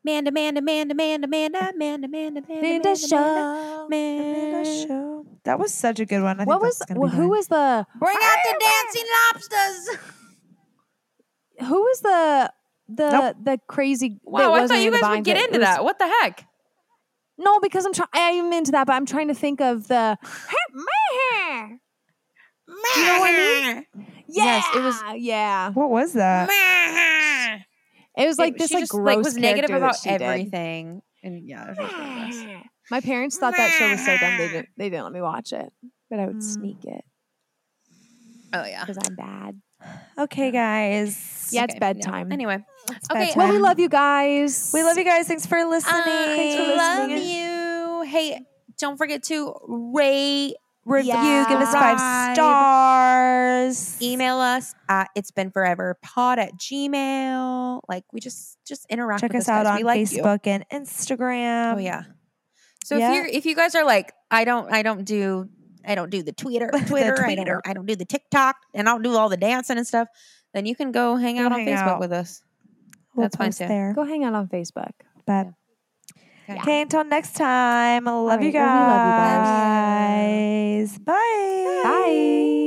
Amanda, Amanda, Amanda, Amanda, Amanda, Amanda, Amanda, Amanda, Amanda, show. Amanda Amanda. show. That was such a good one. I What think was that's gonna wh- be who was the Bring out the dancing lobsters. who was the the Nope. the crazy? that Wow, I thought you guys would get into was- that. What the heck? No, because I'm trying. I'm into that, but I'm trying to think of the. Do you know what I mean? Yeah, Yes, it was- Yeah, What was that? It was like It- this she like just, gross was negative character that about she did. everything. And yeah, it was really gross. My parents thought that show was so dumb they didn't they didn't let me watch it, but I would Mm. sneak it Oh yeah. because I'm bad. Okay, guys. Yeah, it's Okay, bedtime. Anyway, It's Okay, bedtime. Well, we love you guys. We love you guys. Thanks for listening. Thanks for love you. Hey, don't forget to rate, Review. Yeah. Give us five Subscribe. stars. email us at it's been forever pod at gmail. Like we just just interact. Check with us out guys. on we like you. Facebook and Instagram. Oh yeah. So yeah. if you are if you guys are like, I don't I don't do I don't do the Twitter Twitter, I Twitter. don't I don't do the TikTok and I don't do all the dancing and stuff, then you can go hang Go out on hang Facebook out. with us. We'll That's fine too. there. Go hang out on Facebook. But Okay. okay, until next time. Love right, you we love you guys. Bye. Bye.